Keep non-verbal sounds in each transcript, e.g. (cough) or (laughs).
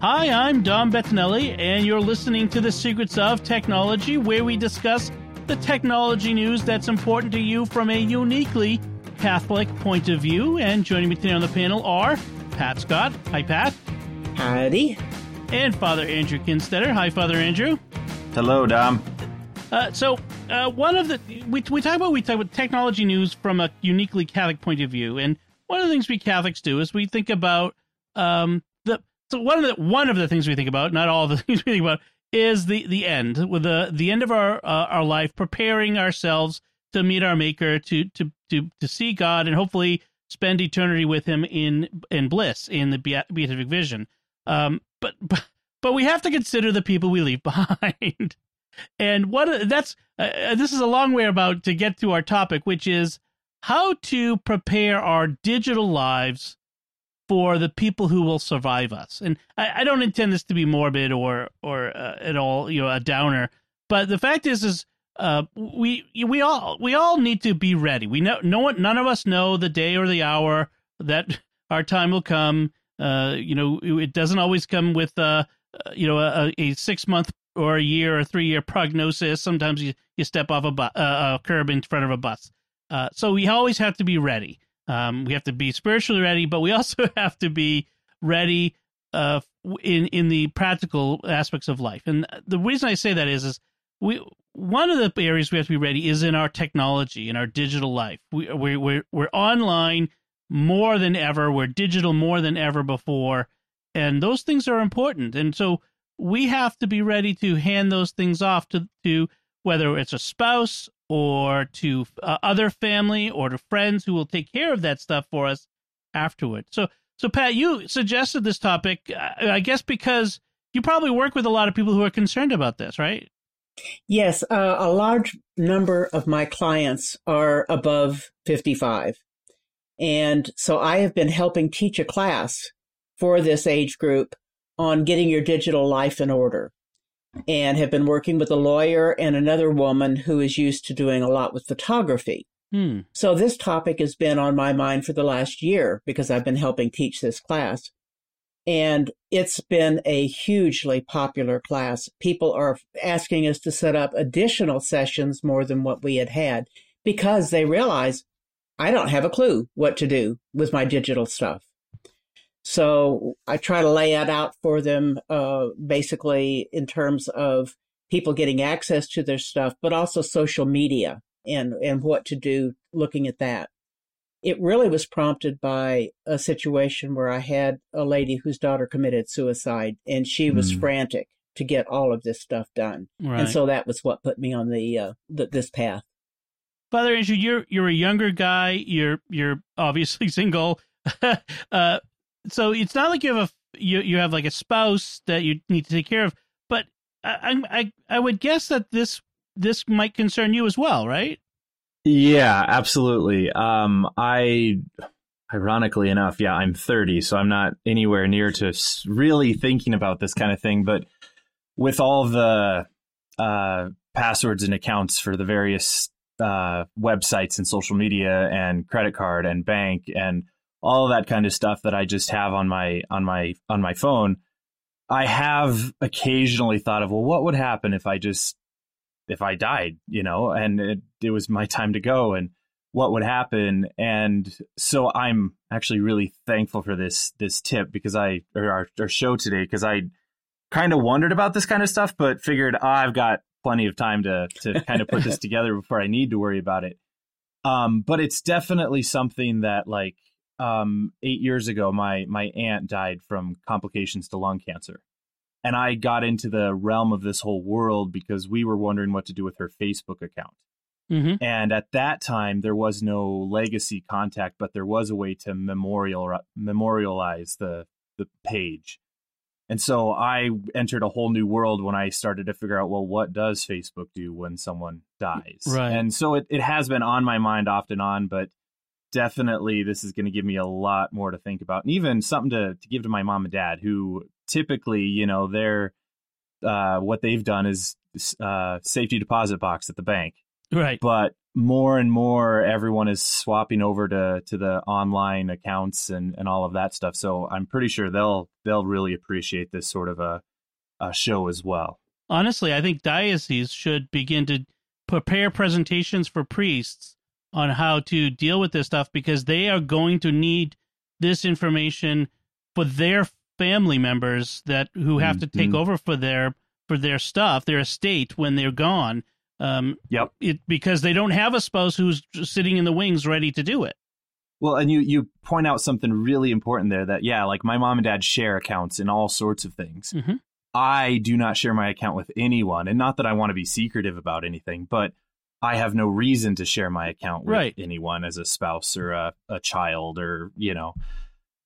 Hi, I'm Dom Bettinelli, and you're listening to The Secrets of Technology, where we discuss the technology news that's important to you from a uniquely Catholic point of view. And joining me today on the panel are Pat Scott. Hi, Pat. Howdy. And Father Andrew Kinstetter. Hi, Father Andrew. Hello, Dom. Uh, so, uh, one of the we, we talk about we talk about technology news from a uniquely Catholic point of view, and one of the things we Catholics do is we think about um, the so one of the one of the things we think about, not all the (laughs) things we think about, is the the end with the the end of our uh, our life, preparing ourselves to meet our Maker, to to to to see God, and hopefully spend eternity with Him in in bliss in the beatific vision. Um, (laughs) but but we have to consider the people we leave (laughs) behind, and what that's uh, uh, this is a long way about to get to our topic, which is how to prepare our digital lives for the people who will survive us. And I, I don't intend this to be morbid or or uh, at all, you know, a downer. But the fact is, is uh, we we all we all need to be ready. We know no one, none of us know the day or the hour that (laughs) our time will come. Uh, you know, it doesn't always come with uh, uh you know a, a six month or a year or three year prognosis. Sometimes you, you step off a, bu- uh, a curb in front of a bus. Uh, so we always have to be ready. Um, we have to be spiritually ready, but we (laughs) also have to be ready uh, in in the practical aspects of life. And the reason I say that is, is we one of the areas we have to be ready is in our technology, in our digital life. We we we're, we're online more than ever. We're digital more than ever before, and those things are important. And so we have to be ready to hand those things off to to whether it's a spouse or to uh, other family or to friends who will take care of that stuff for us afterward. So, so Pat, you suggested this topic, uh, I guess, because you probably work with a lot of people who are concerned about this, right? Yes, uh, a large number of my clients are above 55. And so I have been helping teach a class for this age group on getting your digital life in order and have been working with a lawyer and another woman who is used to doing a lot with photography. Hmm. So this topic has been on my mind for the last year because I've been helping teach this class. And it's been a hugely popular class. People are asking us to set up additional sessions more than what we had had because they realize I don't have a clue what to do with my digital stuff. So I try to lay it out for them, uh, basically in terms of people getting access to their stuff, but also social media and, and what to do looking at that. It really was prompted by a situation where I had a lady whose daughter committed suicide and she was mm. frantic to get all of this stuff done. Right. And so that was what put me on the, uh, the this path. Father Andrew, you're you're a younger guy. You're you're obviously (laughs) single. uh, so it's not like you have a you you have like a spouse that you need to take care of, but I I I would guess that this this might concern you as well, right? Yeah, absolutely. Um, I ironically enough, yeah, I'm 30, so I'm not anywhere near to really thinking about this kind of thing. But with all the uh, passwords and accounts for the various uh, websites and social media and credit card and bank and all of that kind of stuff that I just have on my on my on my phone. I have occasionally thought of, well, what would happen if I just if I died, you know, and it, it was my time to go and what would happen and so i'm actually really thankful for this this tip because i or our, our show today because i kind of wondered about this kind of stuff but figured oh, i've got plenty of time to to kind of put this (laughs) together before i need to worry about it um but it's definitely something that like um, eight years ago, my my aunt died from complications to lung cancer, and I got into the realm of this whole world because we were wondering what to do with her Facebook account. Mm-hmm. And at that time, there was no legacy contact, but there was a way to memorial memorialize the the page. And so I entered a whole new world when I started to figure out, well, what does Facebook do when someone dies? Right. And so it, it has been on my mind off and on, but definitely this is going to give me a lot more to think about and even something to, to give to my mom and dad who typically, you know, they're, uh, what they've done is uh, safety deposit box at the bank. Right. But more and more everyone is swapping over to to the online accounts and and all of that stuff so i'm pretty sure they'll they'll really appreciate this sort of a, a show as well honestly i think dioceses should begin to prepare presentations for priests on how to deal with this stuff because they are going to need this information for their family members that who have mm-hmm. to take mm-hmm. over for their for their stuff their estate when they're gone um, yep. It, because they don't have a spouse who's sitting in the wings ready to do it. Well, and you you point out something really important there that yeah, like my mom and dad share accounts in all sorts of things. Mm-hmm. I do not share my account with anyone, and not that I want to be secretive about anything, but I have no reason to share my account with right. anyone as a spouse or a, a child or you know.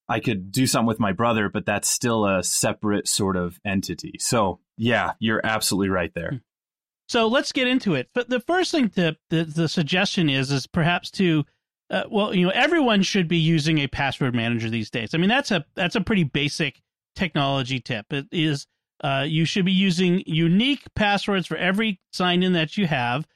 I could do something with my brother, but that's still a separate sort of entity. So, yeah, you're absolutely right there. Hmm. So let's get into it. But the first thing to the, the suggestion is is perhaps to uh, well, you know, everyone should be using a password manager these days. I mean, that's a that's a pretty basic technology tip. It is uh, you should be using unique passwords for every sign in that you have.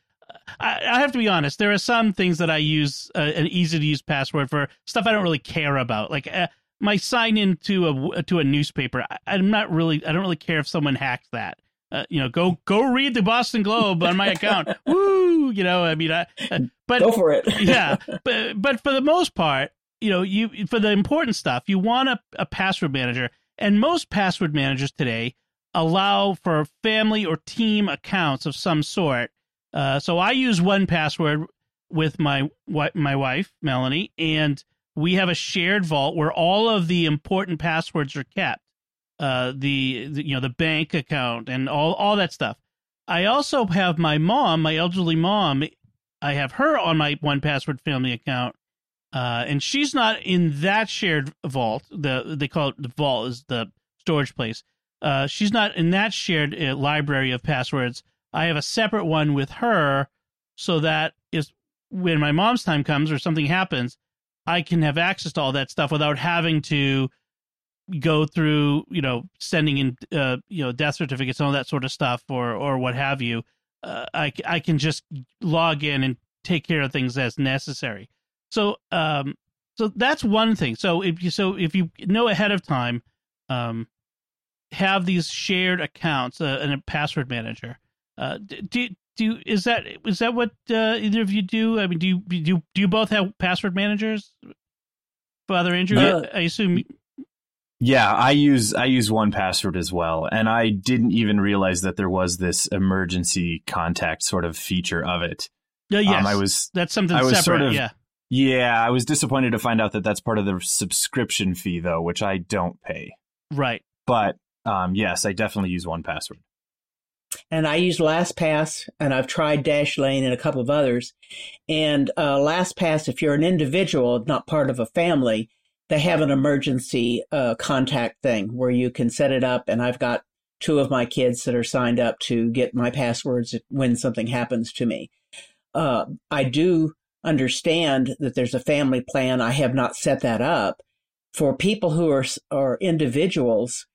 I, I, have to be honest. There are some things that I use uh, an easy to use password for stuff I don't really care about, like uh, my sign in to a to a newspaper. I, I'm not really. I don't really care if someone hacks that uh, you know, go go read the Boston Globe on my account. (laughs) Woo! You know, I mean, I, uh, but go for it. (laughs) yeah, but but for the most part, you know, you for the important stuff, you want a, a password manager, and most password managers today allow for family or team accounts of some sort. Uh, so I use 1Password with my my wife Melanie, and we have a shared vault where all of the important passwords are kept uh, the, the, you know the bank account and all all that stuff. I also have my mom, my elderly mom. I have her on my 1Password family account, uh, and she's not in that shared vault. The they call it the vault is the storage place. Uh, she's not in that shared uh, library of passwords. I have a separate one with her, so that is when my mom's time comes or something happens, I can have access to all that stuff without having to go through, you know, sending in, uh, you know, death certificates and all that sort of stuff, or or what have you, uh, I I can just log in and take care of things as necessary. So, um, so that's one thing. So if you so if you know ahead of time, um, have these shared accounts uh, and a password manager. Uh, do do is that is that what uh, either of you do? I mean, do you do you, do you both have password managers? Father Andrew, uh, I assume yeah, I use I use 1Password as well, and I didn't even realize that there was this emergency contact sort of feature of it. Yeah, yes, um, I was that's something I was separate. Sort of, yeah, yeah, I was disappointed to find out that that's part of the subscription fee though, which I don't pay. Right, but um, yes, I definitely use 1Password. And I use LastPass, and I've tried Dashlane and a couple of others. And uh, LastPass, if you're an individual, not part of a family, they have an emergency uh, contact thing where you can set it up. And I've got two of my kids that are signed up to get my passwords when something happens to me. Uh, I do understand that there's a family plan. I have not set that up for people who are are individuals.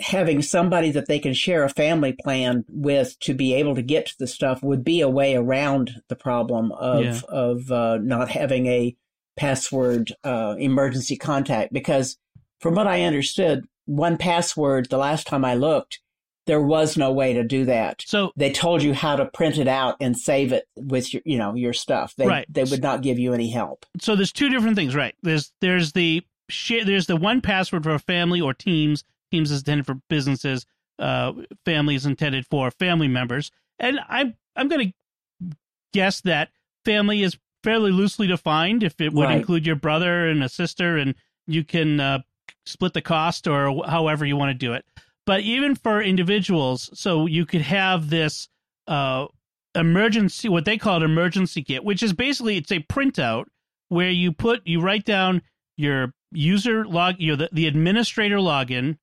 Having somebody that they can share a family plan with to be able to get to the stuff would be a way around the problem of yeah. of uh, not having a password uh, emergency contact because from what I understood, 1Password, the last time I looked, there was no way to do that. So they told you how to print it out and save it with your, you know, your stuff. They, right. they would not give you any help. So there's two different things, right? There's, there's the, there's the 1Password for a family or teams. Teams is intended for businesses. Uh, family is intended for family members. And I'm, I'm going to guess that family is fairly loosely defined. If it would right. include your brother and a sister, and you can uh, split the cost or however you want to do it. But even for individuals, so you could have this uh, emergency, what they call an emergency kit, which is basically it's a printout where you put you write down your user log, you know, the, the administrator login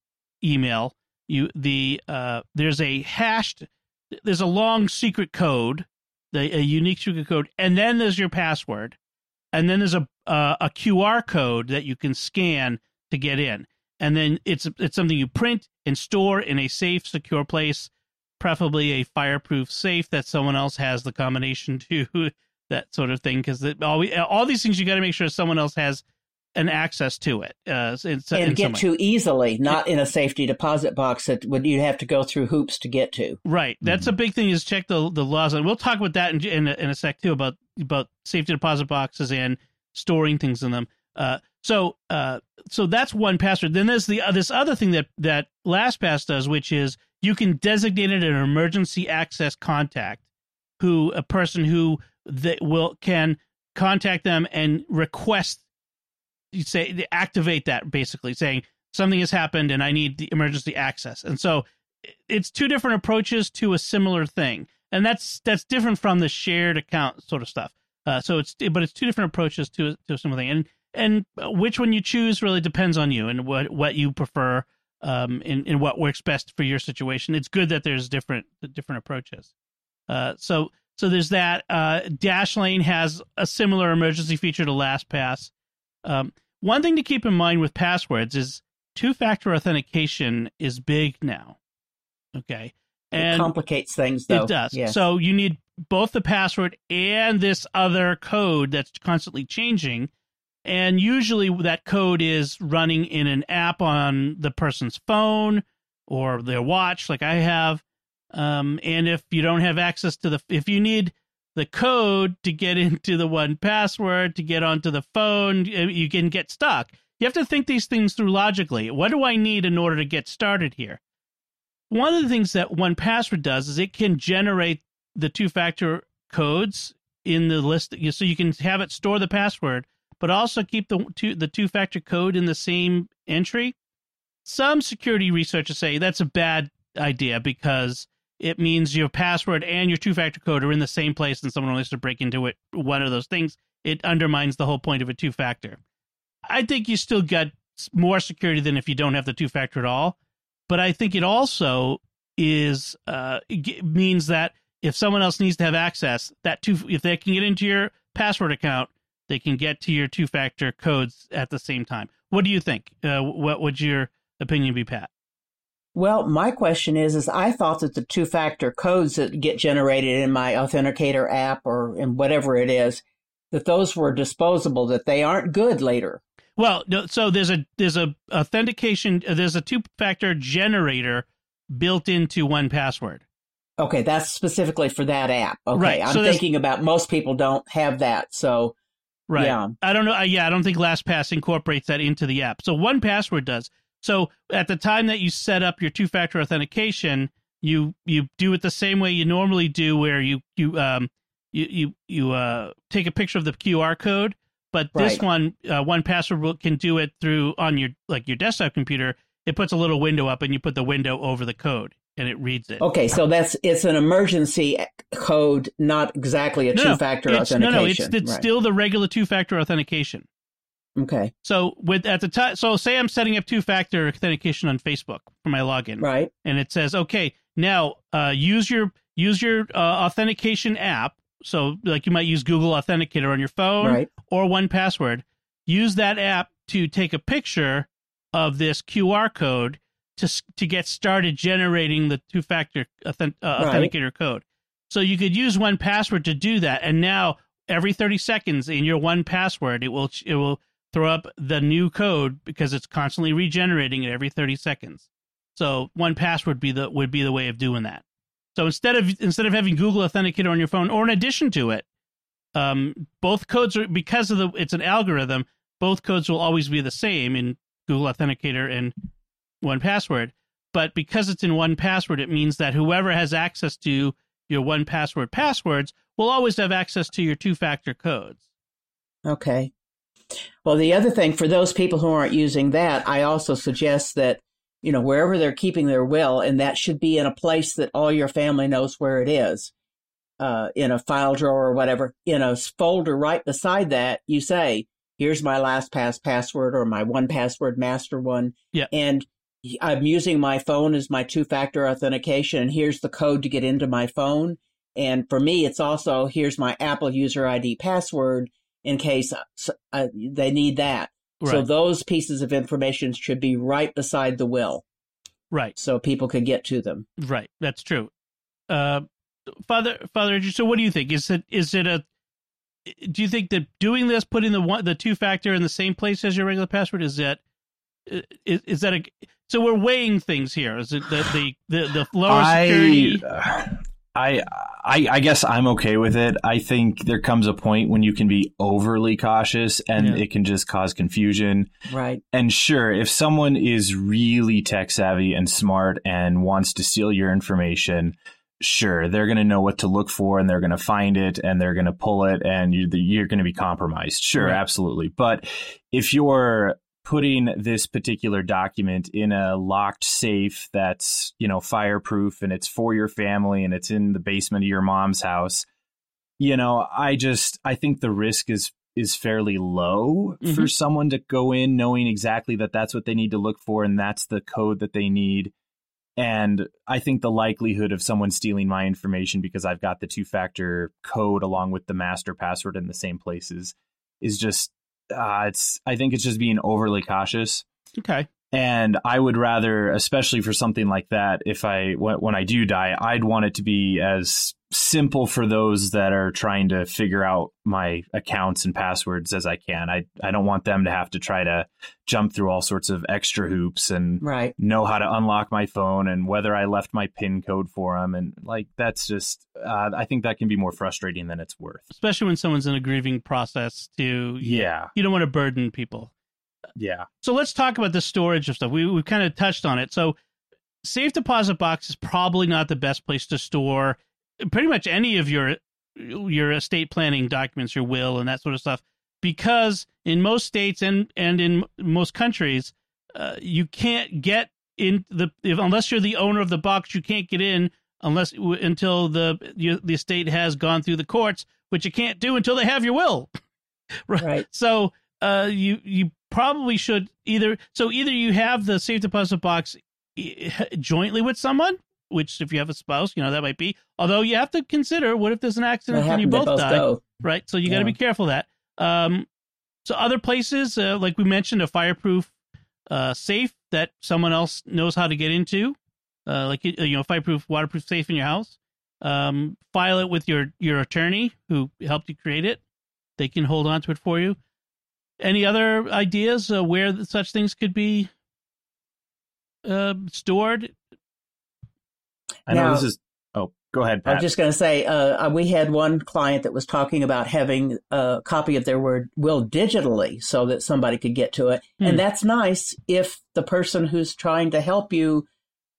email, you the uh, there's a hashed there's a long secret code, the, a unique secret code, and then there's your password, and then there's a uh, a QR code that you can scan to get in, and then it's it's something you print and store in a safe, secure place, preferably a fireproof safe that someone else has the combination (laughs) to that sort of thing because all we, all these things you got to make sure someone else has an access to it uh, in, and in get to easily, not in a safety deposit box that would you have to go through hoops to get to. Right, that's mm-hmm. a big thing is check the the laws, and we'll talk about that in in a, in a sec too about about safety deposit boxes and storing things in them. Uh, so uh, so that's 1Password. Then there's the uh, this other thing that that LastPass does, which is you can designate it an emergency access contact, who a person who that will can contact them and request you say activate that basically saying something has happened and I need the emergency access. And so it's two different approaches to a similar thing. And that's that's different from the shared account sort of stuff. Uh, so it's but it's two different approaches to to a similar thing. And and which one you choose really depends on you and what what you prefer um in, in what works best for your situation. It's good that there's different different approaches. Uh, so so there's that. Uh, Dashlane has a similar emergency feature to LastPass. Um, one thing to keep in mind with passwords is two factor authentication is big now. Okay. And it complicates things though. It does. Yes. So you need both the password and this other code that's constantly changing. And usually that code is running in an app on the person's phone or their watch, like I have. Um, and if you don't have access to the, if you need the code to get (laughs) into the 1Password to get onto the phone, uh, you can get stuck. You have to think these things through logically. What do I need in order to get started here? One of the things that 1Password does is it can generate the two factor codes in the list so you can have it store the password but also keep the two the two factor code in the same entry some security researchers say that's a bad idea because it means your password and your two factor code are in the same place and someone wants to break into it, one of those things, it undermines the whole point of a two factor. I think you still get more security than if you don't have the two factor at all. But I think it also is uh, means that if someone else needs to have access, that two if they can get into your password account, they can get to your two factor codes at the same time. What do you think? Uh, what would your opinion be, Pat? Well, my question is, is I thought that the two factor codes that get generated in my authenticator app or in whatever it is, that those were disposable, that they aren't good later. Well, so there's a there's a authentication there's a two factor generator built into 1Password. Okay, that's specifically for that app. Okay, right. I'm so thinking about most people don't have that, so right. Yeah, I don't know. Yeah, I don't think LastPass incorporates that into the app. So 1Password does. So at the time that you set up your two factor authentication, you you do it the same way you normally do, where you you um you you you uh take a picture of the QR code, but right. this one uh, 1Password can do it through on your like your desktop computer. It puts a little window up, and you put the window over the code, and it reads it. Okay, so that's it's an emergency code, not exactly a no, two factor authentication. No, no, it's, it's right. still the regular two factor authentication. Okay. So with at the time, so say I'm setting up two-factor authentication on Facebook for my login, right? And it says, okay, now uh, use your use your uh, authentication app. So like you might use Google Authenticator on your phone, right. or 1Password. Use that app to take a picture of this QR code to to get started generating the two-factor authentic, uh, right. authenticator code. So you could use 1Password to do that, and now every 30 seconds in your 1Password, it will it will throw up the new code because it's constantly regenerating it every 30 seconds. So 1Password be the would be the way of doing that. So instead of instead of having Google Authenticator on your phone, or in addition to it, um, both codes are because of the it's an algorithm. Both codes will always be the same in Google Authenticator and 1Password. But because it's in 1Password, it means that whoever has access to your 1Password passwords will always have access to your two factor codes. Okay. Well, the other thing for those people who aren't using that, I also suggest that, you know, wherever they're keeping their will, and that should be in a place that all your family knows where it is, uh, in a file drawer or whatever, in a folder right beside that, you say, here's my LastPass password or my 1Password master one. Yeah. And I'm using my phone as my two factor authentication, and here's the code to get into my phone. And for me, it's also here's my Apple user ID password in case uh, they need that. Right. So those pieces of information should be right beside the will. Right. So people could get to them. Right. That's true. Uh, Father, Father, so what do you think? Is it is it a do you think that doing this, putting the one, the two factor in the same place as your regular password, is that is, is that a so we're weighing things here? Is it the the the, the lower security? I, I I guess I'm okay with it. I think there comes a point when you can be overly cautious and yeah. it can just cause confusion. Right. And sure, if someone is really tech savvy and smart and wants to steal your information, sure, they're going to know what to look for and they're going to find it and they're going to pull it and you're, you're going to be compromised. Sure, right. absolutely. But if you're putting this particular document in a locked safe that's, you know, fireproof and it's for your family and it's in the basement of your mom's house, you know, I just I think the risk is is fairly low mm-hmm. for someone to go in knowing exactly that that's what they need to look for and that's the code that they need and I think the likelihood of someone stealing my information because I've got the two factor code along with the master password in the same places is just, uh, it's, I think it's just being overly cautious. Okay. And I would rather, especially for something like that, if I, when I do die, I'd want it to be as simple for those that are trying to figure out my accounts and passwords as I can. I I don't want them to have to try to jump through all sorts of extra hoops and right. know how to unlock my phone and whether I left my PIN code for them and like that's just uh, I think that can be more frustrating than it's worth. Especially when someone's in a grieving process to yeah. You don't want to burden people. Yeah. So let's talk about the storage of stuff. We we've kind of touched on it. So safe deposit box is probably not the best place to store pretty much any of your your estate planning documents, your will and that sort of stuff, because in most states and and in most countries, uh, you can't get in the if, unless you're the owner of the box, you can't get in unless until the you, the estate has gone through the courts, which you can't do until they have your will. (laughs) right. right. So uh, you you probably should either so either you have the safe deposit box jointly with someone which if you have a spouse, you know, that might be. Although you have to consider what if there's an accident and you both, both die, go. right? So you got to be careful of that. Um, so other places, uh, like we mentioned, a fireproof uh, safe that someone else knows how to get into, uh, like you know, fireproof, waterproof safe in your house. Um, file it with your your attorney who helped you create it. They can hold on to it for you. Any other ideas uh, where such things could be uh, stored I now, know this is. Oh, go ahead. Pat. I was just going to say, uh, uh, we had one client that was talking about having a copy of their word will digitally so that somebody could get to it, hmm. and that's nice if the person who's trying to help you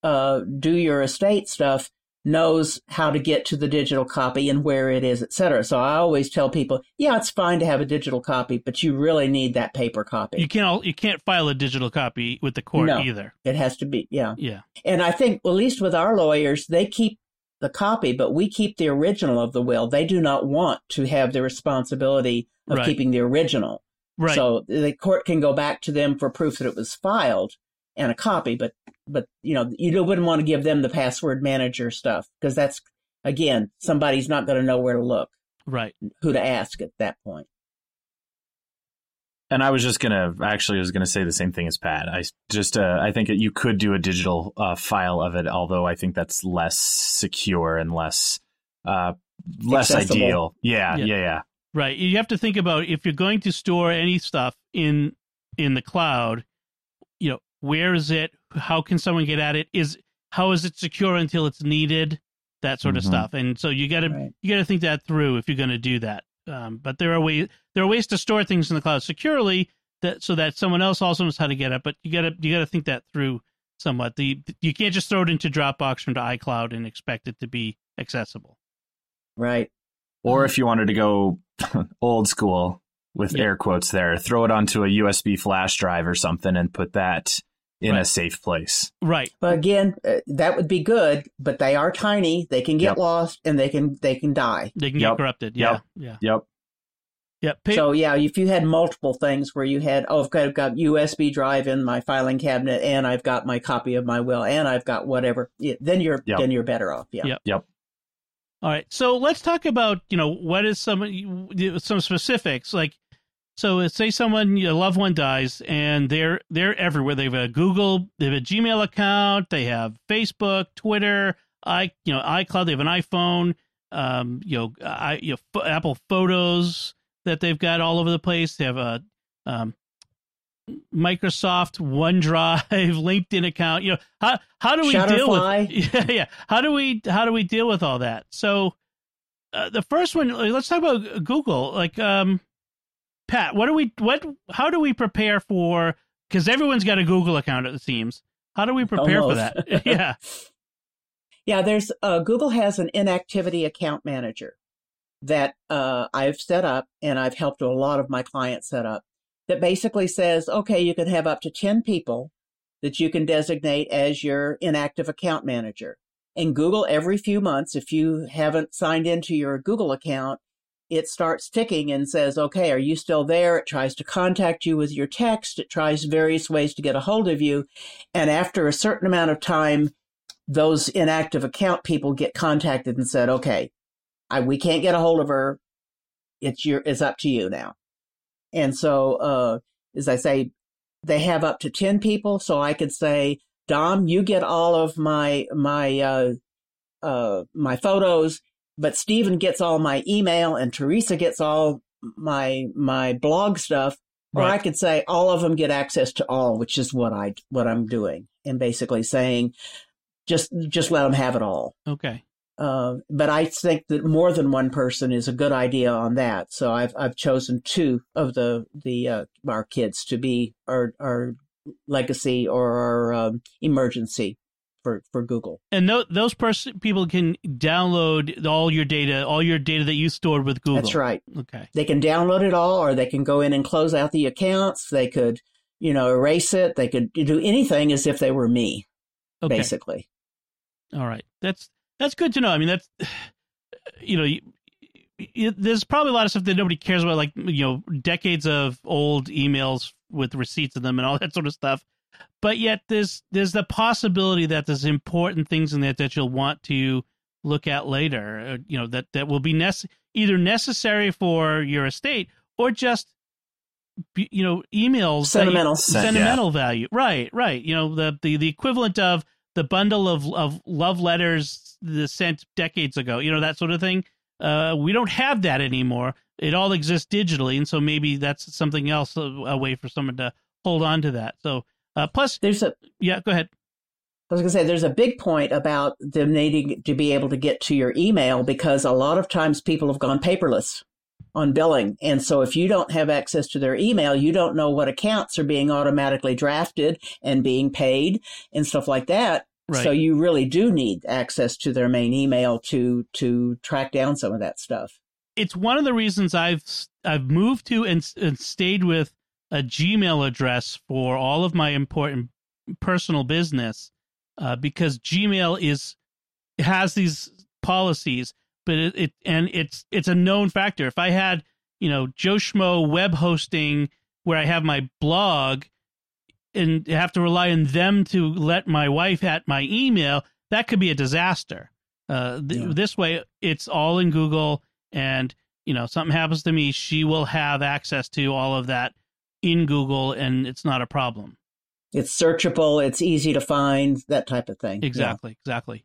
uh, do your estate stuff knows how to get to the digital copy and where it is, et cetera. So I always tell people, yeah, it's fine to have a digital copy, but you really need that paper copy. You can't you can't file a digital copy with the court no, either. It has to be, yeah. Yeah. And I think, at least with our lawyers, they keep the copy, but we keep the original of the will. They do not want to have the responsibility of right. keeping the original. Right. So the court can go back to them for proof that it was filed and a copy, but but you know you wouldn't want to give them the password manager stuff because that's again somebody's not going to know where to look. Right. Who to ask at that point. And i was just gonna actually I was gonna say the same thing as pat. I just uh, i think you could do a digital uh, file of it although i think that's less secure and less uh, less Accessible. ideal. Yeah, yeah. yeah yeah. Right. You have to think about if you're going to store any stuff in in the cloud you know where is it how can someone get at it? Is how is it secure until it's needed? That sort mm-hmm. of stuff. And so you got to right. you got to think that through if you're going to do that. Um, but there are ways there are ways to store things in the cloud securely that so that someone else also knows how to get it. But you got to you got to think that through somewhat. The you can't just throw it into dropbox or into icloud and expect it to be accessible. Right. Or if you wanted to go (laughs) old school with yeah. air quotes there throw it onto a usb flash drive or something and put that in right. a safe place. Right. But again, uh, that would be good, but they are tiny. They can get yep. lost and they can they can die. They can yep. get corrupted. Yeah. Yep. Yeah. Yep. Yeah. Pay- So yeah, if you had multiple things where you had, oh, I've got, I've got USB drive in my filing cabinet, and I've got my copy of my will, and I've got whatever, yeah, then you're Yep. then you're better off. Yeah. Yep. Yep. All right. So let's talk about, you know, what is some some specifics like so say someone a loved one dies and they're they're everywhere. They have a Google, they have a Gmail account, they have Facebook, Twitter, i you know, iCloud, they have an iPhone, um, you know, I you know, Apple Photos that they've got all over the place. They have a um Microsoft OneDrive, (laughs) LinkedIn account. You know, how how do we deal with (laughs) yeah, yeah. How do we how do we deal with all that? So uh, the first one, let's talk about Google. Like, um, Pat, what do we what? How do we prepare for? Because everyone's got a Google account, it seems. How do we prepare for that? (laughs) (laughs) yeah, Yeah, there's uh, Google has an inactivity account manager that uh, I've set up and I've helped a lot of my clients set up that basically says, okay, you can have up to 10 people that you can designate as your inactive account manager. And Google, every few months, if you haven't signed into your Google account, it starts ticking and says, okay, are you still there? It tries to contact you with your text. It tries various ways to get a hold of you. And after a certain amount of time, those inactive account people get contacted and said, okay, I, we can't get a hold of her. It's your, it's up to you now. And so, uh, as I say, they have up to 10 people. So I could say, Dom, you get all of my, my, uh, uh, my photos, but Stephen gets all my email and Teresa gets all my, my blog stuff. Or I could say all of them get access to all, which is what I, what I'm doing and basically saying, just, just let them have it all. okay. Uh, but I think that more than one person is a good idea on that. So I've I've chosen two of the the uh, our kids to be our our legacy or our um, emergency for for Google. And th- those pers- people can download all your data, all your data that you stored with Google. That's right. Okay. They can download it all, or they can go in and close out the accounts. They could you know erase it. They could do anything as if they were me, Okay. basically. All right. That's that's good to know. I mean, that's (sighs) you know, you, you, there's probably a lot of stuff that nobody cares about, like you know, decades of old emails with receipts in them and all (laughs) that sort of stuff. But yet, there's there's the possibility that there's important things in there that you'll want to look at later. uh, You know, that that will be nece- either necessary for your estate or just be- you know emails that you- Sentimental. Sen- sentimental value. Right, right. You know, the, the the equivalent of the bundle of of love letters the sent decades ago. You know that sort of thing. Uh, we don't have that anymore. It all exists digitally, and so maybe that's something else a, a way for someone to hold on to that. So, uh, plus, There's a yeah, go ahead. I was going to say there's a big point about them needing to be able to get to your email because a lot of times people have gone paperless on billing. And so if you don't have access to their email, you don't know what accounts are being automatically drafted and being paid and stuff like that. Right. So you really do need access to their main email to to track down some of that stuff. it's one of the reasons I've I've moved to and, and stayed with a Gmail address for all of my important personal business uh, because Gmail is has these policies, but it, it and it's it's a known factor. If I had you know Joe Schmo web hosting where I have my blog and have to rely on them to let my wife at my email, that could be a disaster. Uh, th- Yeah. This way, it's all in Google, and you know something happens to me, she will have access to all of that in Google, and it's not a problem. It's searchable, it's easy to find, that type of thing. Yeah. Exactly, exactly.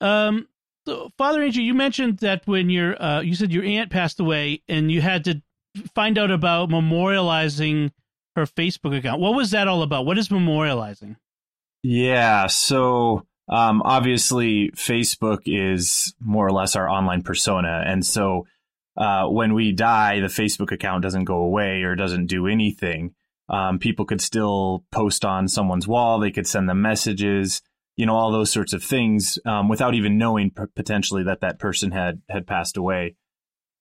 Um, so Father Angel, you mentioned that when your uh, you said your aunt passed away, and you had to find out about memorializing her Facebook account. What was that all about? What is memorializing? Yeah. So um, obviously, Facebook is more or less our online persona. And so uh, when we die, the Facebook account doesn't go away or doesn't do anything. Um, people could still post on someone's wall, they could send them messages, you know, all those sorts of things um, without even knowing p- potentially that that person had had passed away.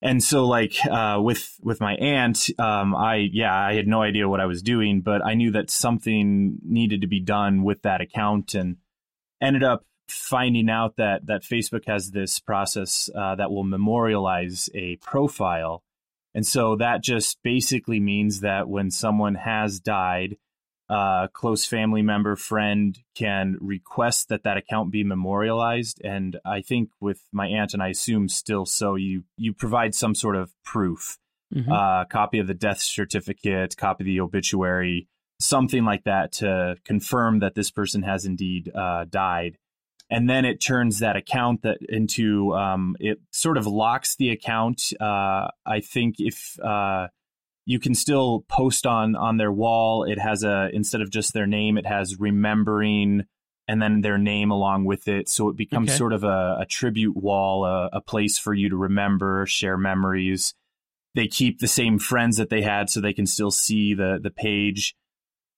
And so, like uh, with with my aunt, um, I yeah, I had no idea what I was doing, but I knew that something needed to be done with that account, and ended up finding out that that Facebook has this process uh, that will memorialize a profile, And so that just basically means that when someone has died, a close family member, friend can request that that account be memorialized. And I think with my aunt, and I assume still so, you you provide some sort of proof, mm-hmm. uh, copy of the death certificate, copy of the obituary, something like that to confirm that this person has indeed uh, died. And then it turns that account that into um, it sort of locks the account. Uh, I think if uh, you can still post on on their wall. It has a instead of just their name, it has remembering and then their name along with it. So it becomes okay. sort of a, a tribute wall, a, a, place for you to remember, share memories. They keep the same friends that they had, so they can still see the the page.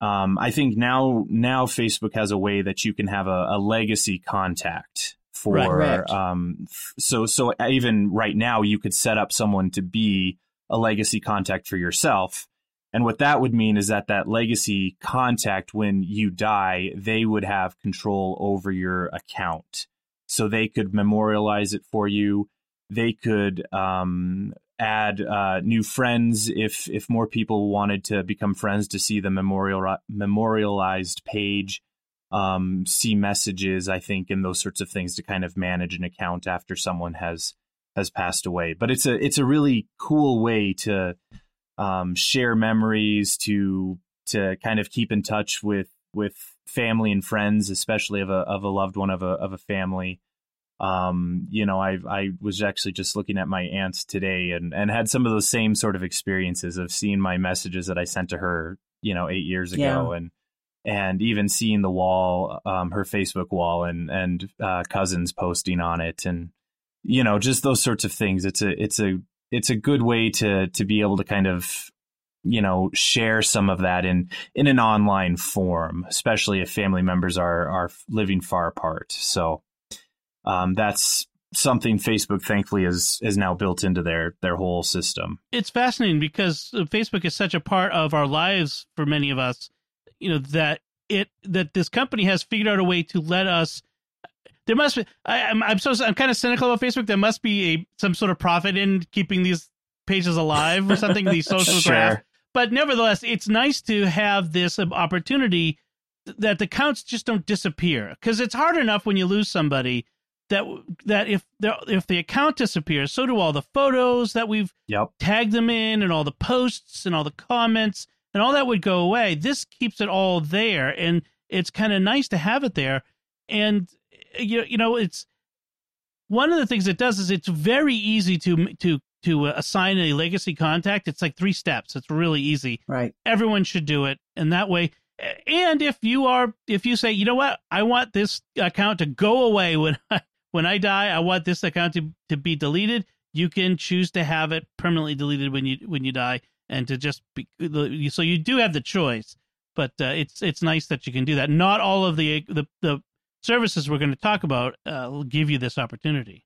Um, I think now now Facebook has a way that you can have a, a legacy contact for. Right. Um, so so even right now, you could set up someone to be a legacy contact for yourself. And what that would mean is that that legacy contact, when you die, they would have control over your account. So they could memorialize it for you. They could um, add uh, new friends if if more people wanted to become friends to see the memorial memorialized page, um, see messages, I think, and those sorts of things to kind of manage an account after someone has has passed away. But it's a it's a really cool way to um, share memories, to to kind of keep in touch with with family and friends, especially of a of a loved one of a of a family. Um, you know, I I was actually just looking at my aunt today and and had some of those same sort of experiences of seeing my messages that I sent to her, you know, eight years ago, yeah. and and even seeing the wall, um, her Facebook wall, and and uh, cousins posting on it, and you know, just those sorts of things. It's a it's a it's a good way to to be able to kind of you know share some of that in in an online form, especially if family members are are living far apart. So um, that's something Facebook thankfully is is now built into their their whole system. It's fascinating because Facebook is such a part of our lives for many of us. You know that it that this company has figured out a way to let us there must be. I, am I'm, I'm so I'm kind of cynical about Facebook. There must be a some sort of profit in keeping these pages alive or something. these (laughs) social sure. graphs. But nevertheless, it's nice to have this opportunity that the counts just don't disappear because it's hard enough when you lose somebody that that if the if the account disappears, so do all the photos that we've yep. tagged them in, and all the posts and all the comments, and all that would go away. This keeps it all there, and it's kind of nice to have it there. And you you know it's one of the things it does is it's very easy to to to uh, assign a legacy contact. It's like three steps. It's really easy. Right. Everyone should do it, and that way. And if you are, if you say, you know what, I want this account to go away when (laughs) I, when I die, I want this account to, to be deleted. You can choose to have it permanently deleted when you when you die, and to just be so you do have the choice. But uh, it's it's nice that you can do that. Not all of the the the services we're going to talk about uh, will give you this opportunity.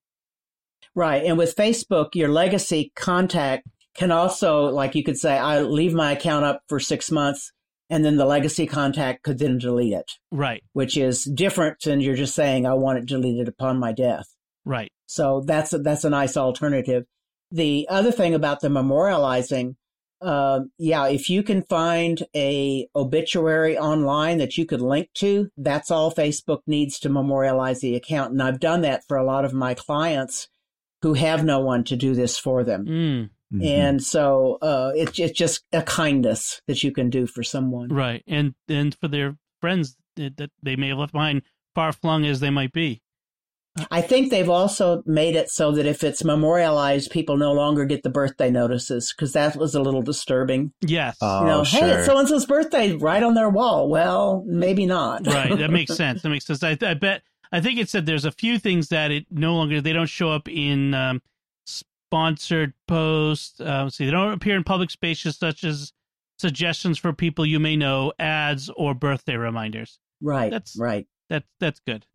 Right. And with Facebook, your legacy contact can also, like you could say, I leave my account up for six months and then the legacy contact could then delete it. Right. Which is different than you're just saying, I want it deleted upon my death. Right. So that's a, that's a nice alternative. The other thing about the memorializing uh, yeah, if you can find a obituary online that you could link to, that's all Facebook needs to memorialize the account. And I've done that for a lot of my clients who have no one to do this for them. Mm. Mm-hmm. And so uh, it's it's just a kindness that you can do for someone, right? And and for their friends that they may have left behind, far flung as they might be. I think they've also made it so that if it's memorialized, people no longer get the birthday notices because that was a little disturbing. Yes. Oh, you know, sure. hey, it's so and so's birthday right on their wall. Well, maybe not. right. That makes (laughs) sense. That makes sense. I, I, bet, I think it said there's a few things that it no longer, they don't show up in um, sponsored posts. Uh, see, they don't appear in public spaces such as suggestions for people you may know, ads, or birthday reminders. Right. That's right. That's, that's good.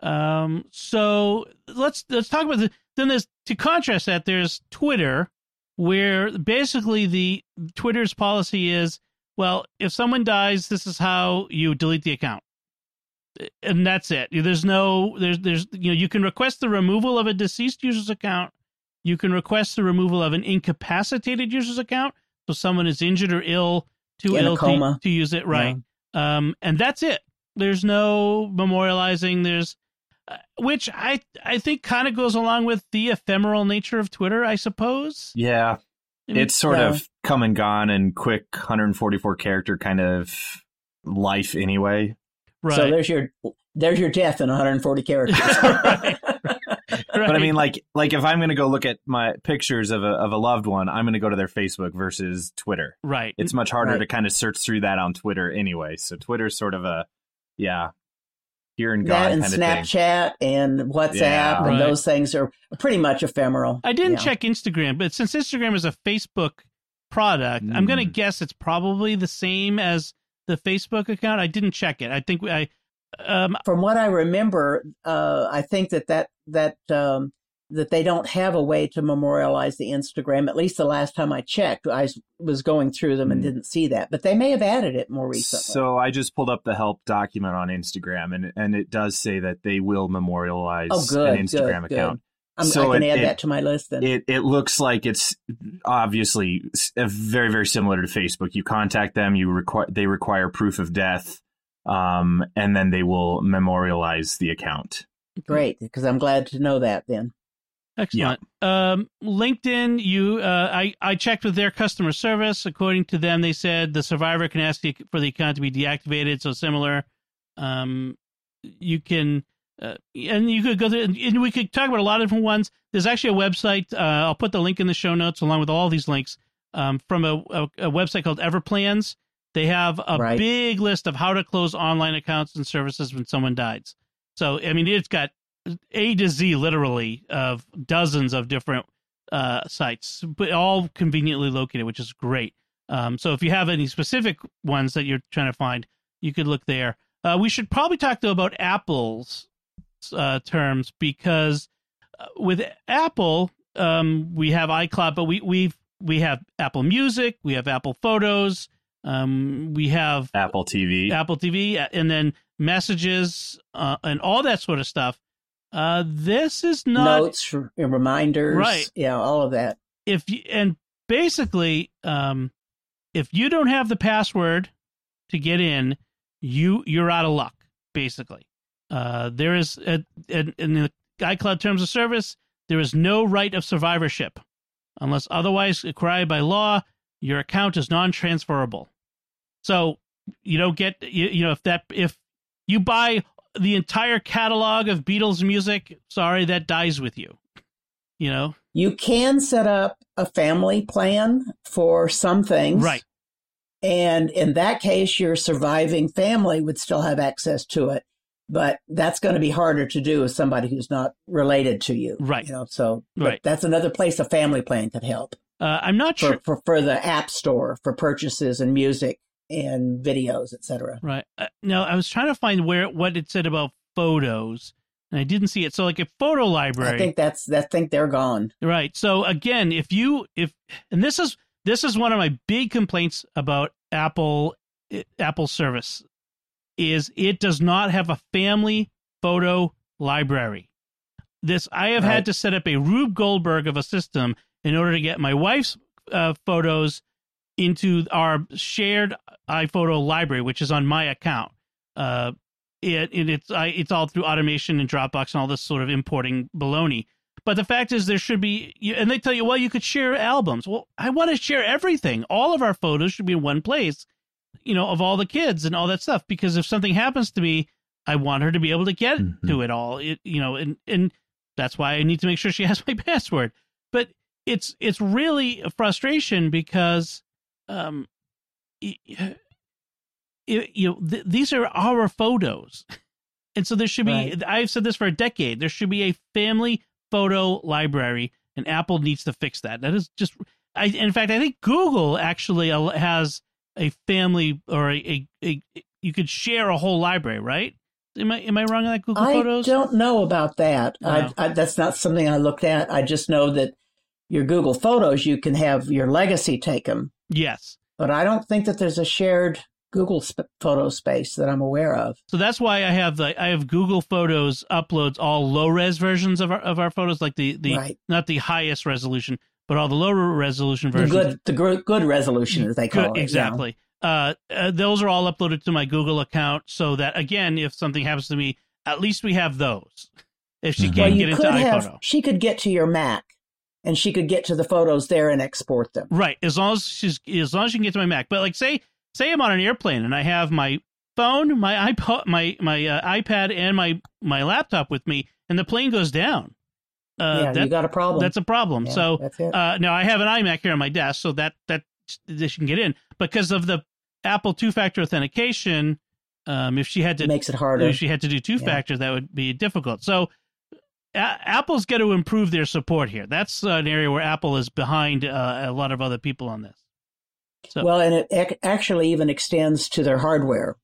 Um, so let's let's talk about the then there's to contrast that there's Twitter, where basically the Twitter's policy is well, if someone dies, this is how you delete the account, and that's it. There's no there's there's you know you can request the removal of a deceased user's account. You can request the removal of an incapacitated user's account, so someone is injured or ill, too In ill to, coma. to use it. Right. Um, and that's it. There's no memorializing. There's, uh, which I I think kind of goes along with the ephemeral nature of Twitter, I suppose. Yeah, I mean, it's sort Yeah. of come and gone and quick 144 character kind of life anyway. right. So there's your there's your death in 140 characters. (laughs) Right. (laughs) (laughs) But I mean, like, like if I'm going to go look at my pictures of a of a loved one, I'm going to go to their Facebook versus Twitter. right. It's much harder Right. to kind of search through that on Twitter anyway. So Twitter's sort of a, yeah, here and that and kind thing. Snapchat and WhatsApp Yeah. and Right. those things are pretty much ephemeral. I didn't Yeah. check Instagram, but since Instagram is a Facebook product, I'm going to Mm. guess it's probably the same as the Facebook account. I didn't check it. I think I, um, From what I remember, uh, I think that that that um, that they don't have a way to memorialize the Instagram. At least the last time I checked, I was going through them and Mm. didn't see that. But they may have added it more recently. So I just pulled up the help document on Instagram, and and it does say that they will memorialize oh, good, an Instagram good, account. good. I'm, So I can it- add it- that to my list then. It it looks like it's obviously uh, very very similar to Facebook. You contact them, you require they require proof of death, um, and then they will memorialize the account. Great, because I'm glad to know that then. Excellent. Um, LinkedIn, you, uh, I, I checked with their customer service. According to them, they said the survivor can ask the, for the account to be deactivated. So similar. Um, you can, uh, and you could go there, and we could talk about a lot of different ones. There's actually a website. Uh, I'll put the link in the show notes along with all these links um, from a, a, a website called Everplans. They have a Right. big list of how to close online accounts and services when someone dies. So, I mean, it's got a to Z, literally, of dozens of different uh, sites, but all conveniently located, which is great. Um, so if you have any specific ones that you're trying to find, you could look there. Uh, we should probably talk though about Apple's uh, terms because uh, with Apple, um, we have iCloud, but we we we have Apple Music, we have Apple Photos, um, we have Apple TV. Apple TV, uh, and then messages uh, and all that sort of stuff. Uh, this is not Notes, r- reminders, Right. Yeah, all of that. if you and basically, um, if you don't have the password to get in, you you're out of luck. Basically, uh, there is a, a, in the iCloud terms of service, there is no right of survivorship unless otherwise required by law. Your account is non-transferable. So you don't get you, you know if that if you buy the entire catalog of Beatles music, sorry, that dies with you. You know, You can set up a family plan for some things. right? And in that case, your surviving family would still have access to it. But that's going to be harder to do with somebody who's not related to you. Right. You know, so but Right. that's another place a family plan could help Uh, I'm not for, sure. for, for the app store for purchases and music and videos, et cetera. Right. Uh, no, I was trying to find where what it said about photos, and I didn't see it. So, like a photo library, I think that's, that. think they're gone. right? So again, if you if and this is this is one of my big complaints about Apple eh, Apple service is it does not have a family photo library. This I have Right. had to set up a Rube Goldberg of a system in order to get my wife's uh, photos into our shared iPhoto library, which is on my account. Uh, it, it it's I, it's all through automation and Dropbox and all this sort of importing baloney. But the fact is, there should be, and they tell you, well, you could share albums. Well, I want to share everything. All of our photos should be in one place, you know, of all the kids and all that stuff. Because if something happens to me, I want her to be able to get Mhm. to it all. It, you know, and and that's why I need to make sure she (laughs) has my password. It's it's really a frustration because, um, y- y- you know, th- these are our photos. And so there should be, Right. I've said this for a decade, there should be a family photo library, and Apple needs to fix that. That is just, I, in fact, I think Google actually has a family or a, a, a you could share a whole library, right? Am I am I wrong on that Google I Photos? I don't know about that. Wow. I, I, that's not something I looked at. I just know that your Google Photos, you can have your legacy take them, Yes. but I don't think that there's a shared Google sp- photo space that I'm aware of. So that's why I have the I have Google Photos uploads all low res versions of our of our photos, like the the right. not the highest resolution, but all the lower resolution versions. The good, the good, good resolution, as they call Good- it. exactly. Uh, uh, those are all uploaded to my Google account, so that again, if something happens to me, at least we have those. If she Mhm. can't Well, get into have. iPhoto, She could get to your Mac, and she could get to the photos there and export them. right? As long as she's as long as she can get to my Mac. But like, say say I'm on an airplane and I have my phone, my iPod, my my uh, iPad, and my my laptop with me, and the plane goes down. Uh, yeah, that, you got a problem. that's a problem. Yeah, so. Uh, now I have an iMac here on my desk, so that that this can get in because of the Apple two-factor authentication. Um, if she had it to, makes it harder. if she had to do two-factor, that would be difficult. So a- Apple's got to improve their support here. That's an area where Apple is behind uh, a lot of other people on this. So Well, and it ac- actually even extends to their hardware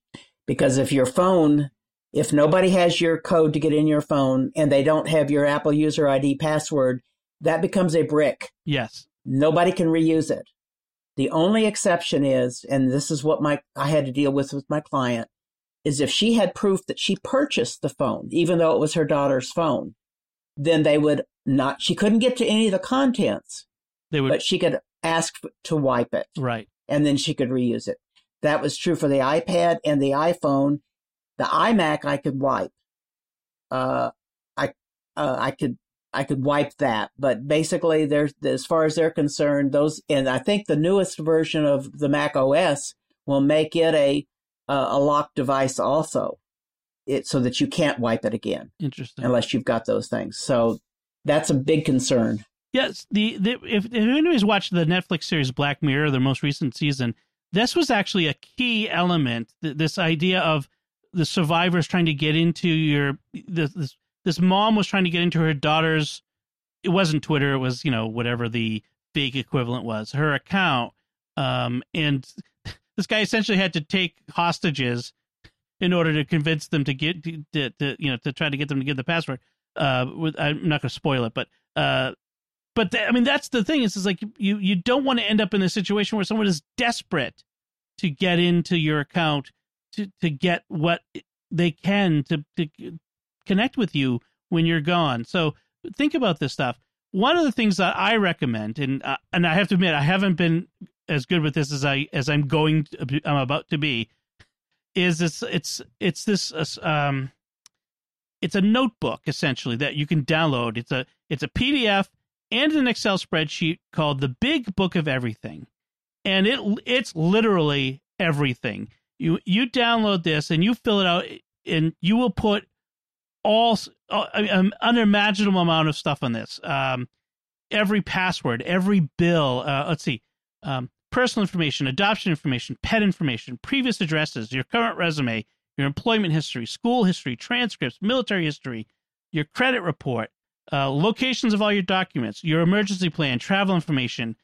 because if your phone, if nobody has your code to get in your phone and they don't have your Apple user ID password, that becomes a brick. yes, Nobody can reuse it. The only exception is, and this is what my I had to deal with with my client, is if she had proof that she purchased the phone, even though it was her daughter's phone, then they would not. She couldn't get to any of the contents, they would but she could ask to wipe it right. and then she could reuse it. That was true for the iPad and the iPhone. The iMac I could wipe. Uh, I uh, I could I could wipe that, but basically, there's as far as they're concerned, those and I think the newest version of the Mac OS will make it a uh, a locked device also, it so that you can't wipe it again Interesting. unless you've got those things. So that's a big concern. Yes, the, the if, if anybody's watched the Netflix series Black Mirror, the most recent season, this was actually a key element. th- This idea of the survivors trying to get into your this this, this mom was trying to get into her daughter's. It wasn't Twitter. It was you know whatever the fake equivalent was her account. Um, and (laughs) this guy essentially had to take hostages in order to convince them to get to, to, you know to try to get them to give the password. Uh, with, I'm not going to spoil it, but uh, but th- I mean that's the thing is, is like you you don't want to end up in a situation where someone is desperate to get into your account to to get what they can to to connect with you when you're gone. So think about this stuff. One of the things that I recommend, and uh, and I have to admit, I haven't been as good with this as I as I'm going to, I'm about to be, is this it's it's this uh, um it's a notebook essentially that you can download. It's a it's a PDF and an Excel spreadsheet called the Big Book of Everything, and it it's literally everything. You you download this and you fill it out, and you will put all an unimaginable amount of stuff on this. Um, every password, every bill. Uh, let's see, um, personal information, adoption information, pet information, previous addresses, your current resume, your employment history, school history, transcripts, military history, your credit report, uh, locations of all your documents, your emergency plan, travel information,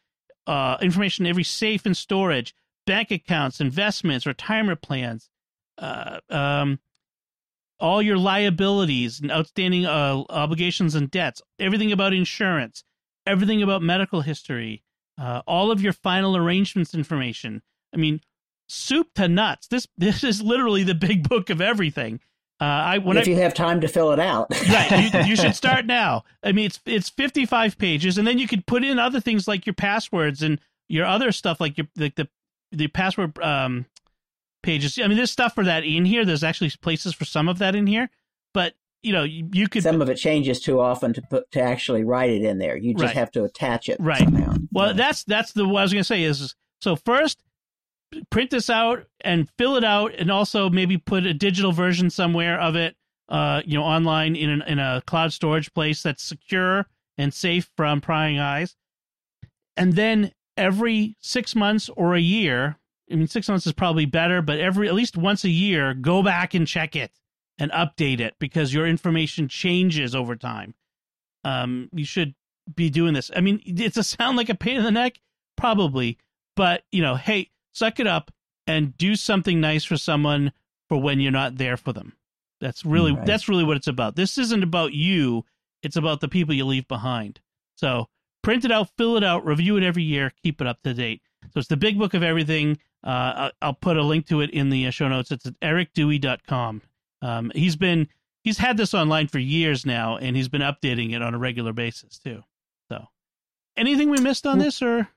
uh, information every safe and storage, bank accounts, investments, retirement plans, uh, um, all your liabilities and outstanding uh, obligations and debts, everything about insurance, everything about medical history, uh, all of your final arrangements information. I mean, soup to nuts. This (laughs) this is literally the big book of everything. Uh, I when if I, you have time to fill it out. (laughs) right, you, you should (laughs) start now. I mean, it's it's fifty five pages, and then you could put in other things like your passwords and your other stuff, like your like the the password um, pages. I mean, there's stuff for that in here. There's actually places for some of that in here, but you know, you, you could. Some of it changes too often to put to actually write it in there. You just Right. have to attach it Right. somehow. Well, that's that's the what I was gonna say is so first print this out and fill it out, and also maybe put a digital version somewhere of it, uh, you know, online in an, in a cloud storage place that's secure and safe from prying eyes. And then every six months or a year, I mean, six months is probably better, but every at least once a year, go back and check it and update it because your information changes over time. Um, you should be doing this. I mean, it's a sound like a pain in the neck, probably, but you know, hey, suck it up and do something nice for someone for when you're not there for them. That's really Right. that's really what it's about. This isn't about you; it's about the people you leave behind. So print it out, fill it out, review it every year, keep it up to date. So it's the big book of everything. Uh, I'll put a link to it in the show notes. It's at ericdewey.com. Um, he's been he's had this online for years now, and he's been updating it on a regular basis too. So, anything we missed on this, or?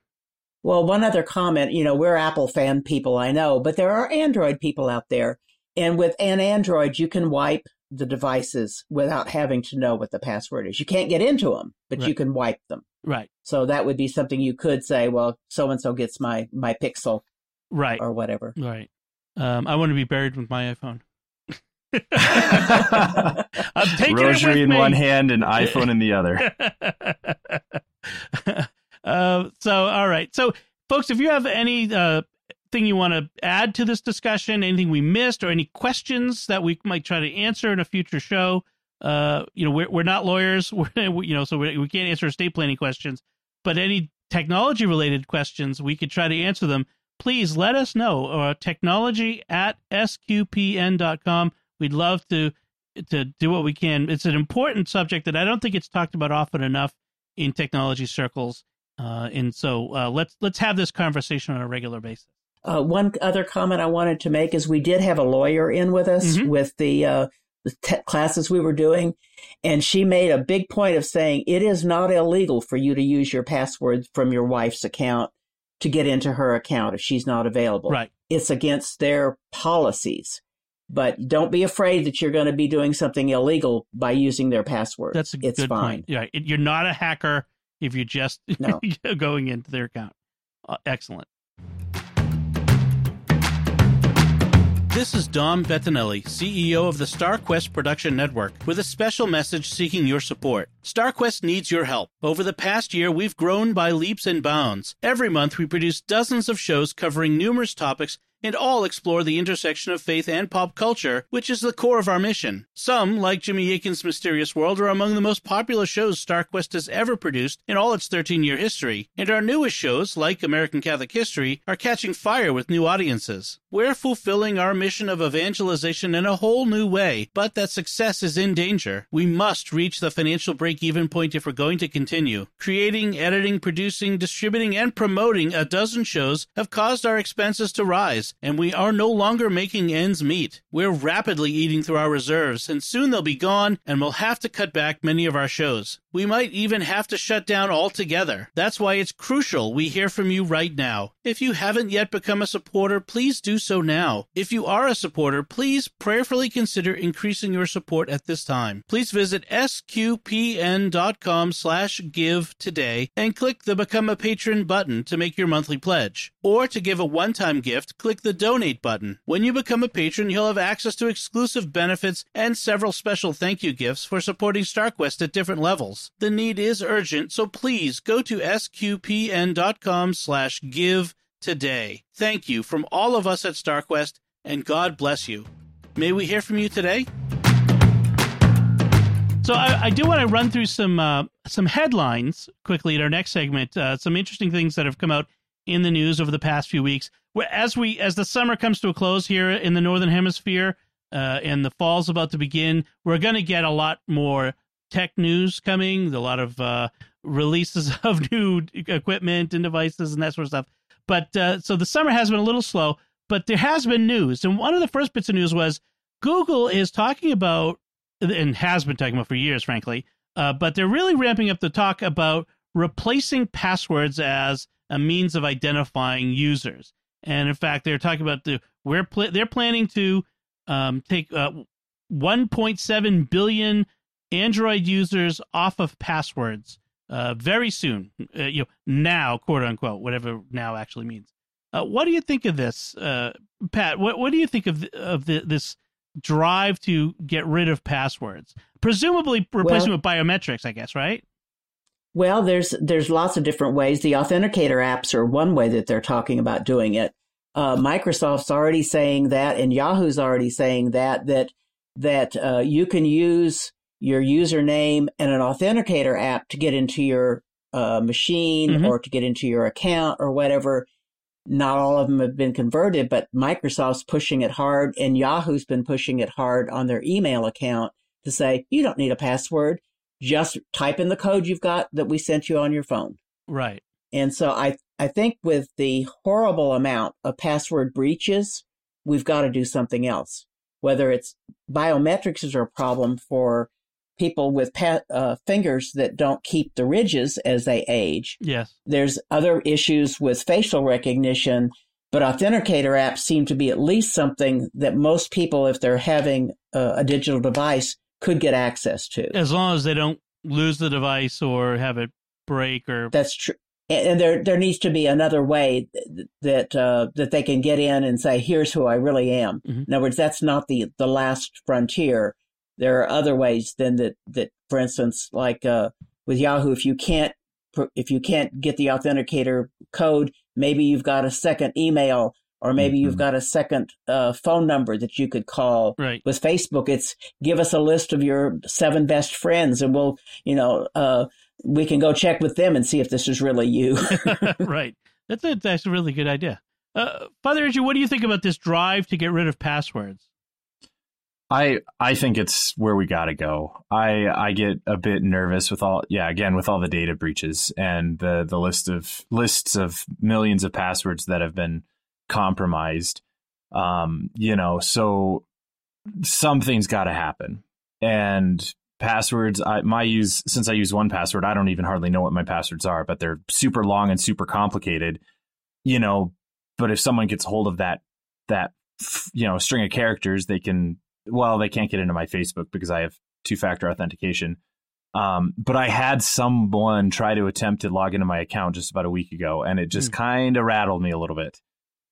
Well, one other comment. You know, we're Apple fan people, I know, but there are Android people out there, and with an Android, you can wipe the devices without having to know what the password is. You can't get into them, but right. you can wipe them. Right. So that would be something you could say, well, so and so gets my my Pixel, right, or whatever. Right. Um, I want to be buried with my iPhone. (laughs) I'm taking Rosary in me. one hand and iPhone in the other. (laughs) uh, so, all right. So, folks, if you have any uh, thing you want to add to this discussion, anything we missed, or any questions that we might try to answer in a future show, uh, you know, we're we're not lawyers, (laughs) we're, you know, so we we can't answer estate planning questions, but any technology related questions, we could try to answer them. Please let us know. Uh, technology at sqpn.com. We'd love to to do what we can. It's an important subject that I don't think it's talked about often enough in technology circles. Uh, and so uh, let's let's have this conversation on a regular basis. Uh, one other comment I wanted to make is we did have a lawyer in with us mm-hmm. with the, uh, the te- classes we were doing, and she made a big point of saying it is not illegal for you to use your password from your wife's account to get into her account if she's not available. Right. It's against their policies. But don't be afraid that you're going to be doing something illegal by using their password. That's a it's good fine. point. Yeah, you're not a hacker if (laughs) you're just no. going into their account. Uh, excellent. This is Dom Bettinelli, CEO of the StarQuest Production Network, with a special message seeking your support. StarQuest needs your help. Over the past year, we've grown by leaps and bounds. Every month, we produce dozens of shows covering numerous topics and all explore the intersection of faith and pop culture, which is the core of our mission. Some, like Jimmy Akin's Mysterious World, are among the most popular shows StarQuest has ever produced in all its 13 year history, and our newest shows, like American Catholic History, are catching fire with new audiences. We're fulfilling our mission of evangelization in a whole new way, but that success is in danger. We must reach the financial break even point if we're going to continue. Creating, editing, producing, distributing, and promoting a dozen shows have caused our expenses to rise and we are no longer making ends meet. We're rapidly eating through our reserves, and soon they'll be gone, and we'll have to cut back many of our shows. We might even have to shut down altogether. That's why it's crucial we hear from you right now. If you haven't yet become a supporter, please do so now. If you are a supporter, please prayerfully consider increasing your support at this time. Please visit sqpn.com slash give today and click the Become a Patron button to make your monthly pledge. Or to give a one-time gift, click the donate button. When you become a patron, you'll have access to exclusive benefits and several special thank you gifts for supporting StarQuest at different levels. The need is urgent, so please go to sqpn.com slash give today. Thank you from all of us at StarQuest, and God bless you. May we hear from you today? So I, I do want to run through some uh, some headlines quickly in our next segment. Uh, some interesting things that have come out in the news over the past few weeks. As we as the summer comes to a close here in the northern hemisphere, uh, and the fall's about to begin, we're going to get a lot more tech news coming, a lot of uh, releases (laughs) of new equipment and devices and that sort of stuff. But uh, so the summer has been a little slow, but there has been news. And one of the first bits of news was Google is talking about, and has been talking about for years, frankly, uh, but they're really ramping up the talk about replacing passwords as a means of identifying users. And in fact, they're talking about the we're pl- they're planning to um, take uh, 1.7 billion Android users off of passwords uh, very soon. Uh, you know, now, quote unquote, whatever now actually means. Uh, what do you think of this, uh, Pat? What What do you think of of the, this drive to get rid of passwords? Presumably replacing well, with biometrics, I guess, right? Well, there's there's lots of different ways. The authenticator apps are one way that they're talking about doing it. Uh, Microsoft's already saying that, and Yahoo's already saying that that that uh, you can use your username and an authenticator app to get into your uh, machine mm-hmm. or to get into your account or whatever. Not all of them have been converted, but Microsoft's pushing it hard and Yahoo's been pushing it hard on their email account to say, you don't need a password. Just type in the code you've got that we sent you on your phone. Right. And so I, I think with the horrible amount of password breaches, we've got to do something else. Whether it's biometrics is a problem for people with pa- uh, fingers that don't keep the ridges as they age. Yes. There's other issues with facial recognition, but authenticator apps seem to be at least something that most people, if they're having a, a digital device, could get access to. As long as they don't lose the device or have it break or That's true. And there, there needs to be another way that uh, that they can get in and say, "Here's who I really am." Mhm. In other words, that's not the the last frontier. There are other ways than that that, for instance, like uh, with Yahoo, if you can't if you can't get the authenticator code, maybe you've got a second email or maybe you've Mhm. got a second uh, phone number that you could call. right. With Facebook, it's give us a list of your seven best friends, and we'll, you know, uh, we can go check with them and see if this is really you. (laughs) (laughs) right. That's a that's a really good idea. Uh, Father Andrew, what do you think about this drive to get rid of passwords? I I think it's where we got to go. I I get a bit nervous with all yeah again with all the data breaches and the the list of lists of millions of passwords that have been compromised. Um, you know, so something's got to happen. And passwords, I my use since I use 1Password, I don't even hardly know what my passwords are, but they're super long and super complicated. You know, but if someone gets hold of that that you know string of characters, they can well, they can't get into my Facebook because I have two factor authentication. Um, but I had someone try to attempt to log into my account just about a week ago, and it just Hmm. kind of rattled me a little bit.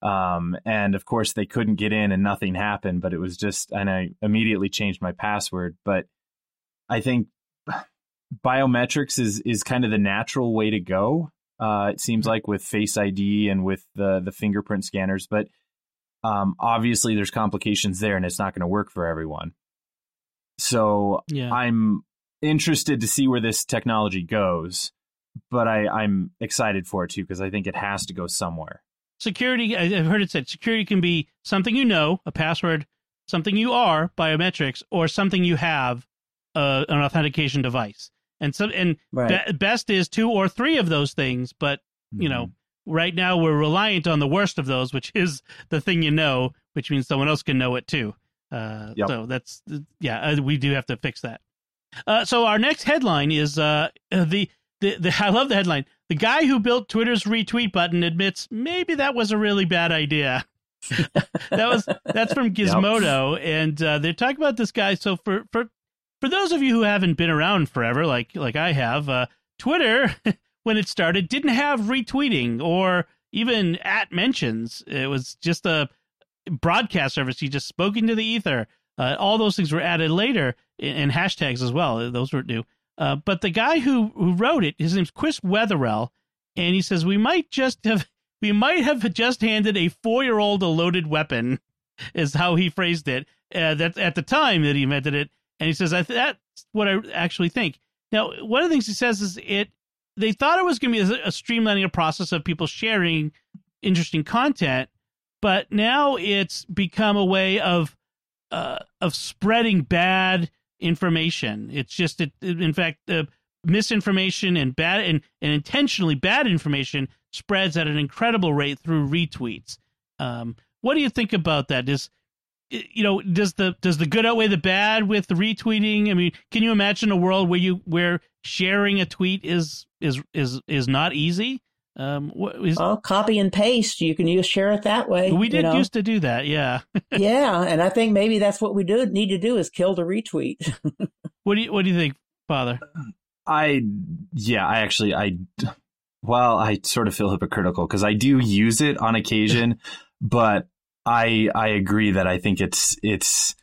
Um, and of course, they couldn't get in and nothing happened, but it was just, and I immediately changed my password. But I think biometrics is is kind of the natural way to go. Uh, it seems like with Face ID and with the the fingerprint scanners, but um, obviously there's complications there, and it's not going to work for everyone. So Yeah. I'm interested to see where this technology goes, but I, I'm excited for it too because I think it has to go somewhere. Security i've heard it said security can be something you know a password something you are biometrics or something you have uh, an authentication device and so and right. be- best is two or three of those things but you know right now we're reliant on the worst of those which (laughs) is the thing you know which means someone else can know it too uh, Yep. so that's yeah uh, we do have to fix that uh, so our next headline is uh, the, the the i love the headline. The guy who built twitter's retweet button admits maybe that was a really bad idea. (laughs) That was that's from gizmodo and uh, they're talking about this guy. So for for for those of you who haven't been around forever like like i have uh, twitter (laughs) when it started didn't have retweeting or even at mentions. It was just a broadcast service. You just spoke into the ether. Uh, all those things were added later and, and hashtags as well. Those were new uh, but the guy who who wrote it his name's chris wetherell and he says we might just have (laughs) we might have just handed a four-year-old a loaded weapon (laughs) is how he phrased it uh, that at the time that he invented it. And he says th- that's what i actually think. Now one of the things he says is it they thought it was going to be a, a streamlining a process of people sharing interesting content but now it's become a way of uh, of spreading bad information. It's just, it, in fact, uh, misinformation and bad and, and intentionally bad information spreads at an incredible rate through retweets. Um, what do you think about that? Does you know does the does the good outweigh the bad with retweeting? I mean, can you imagine a world where you where sharing a tweet is is is is not easy? Um, what is, Well, copy and paste. You can use share it that way. we you did know? used to do that, yeah. (laughs) yeah, and I think maybe that's what we do need to do is kill the retweet. (laughs) What do you what do you think, Father? I yeah, I actually I well, I sort of feel hypocritical because I do use it on occasion, (laughs) but I I agree that I think it's it's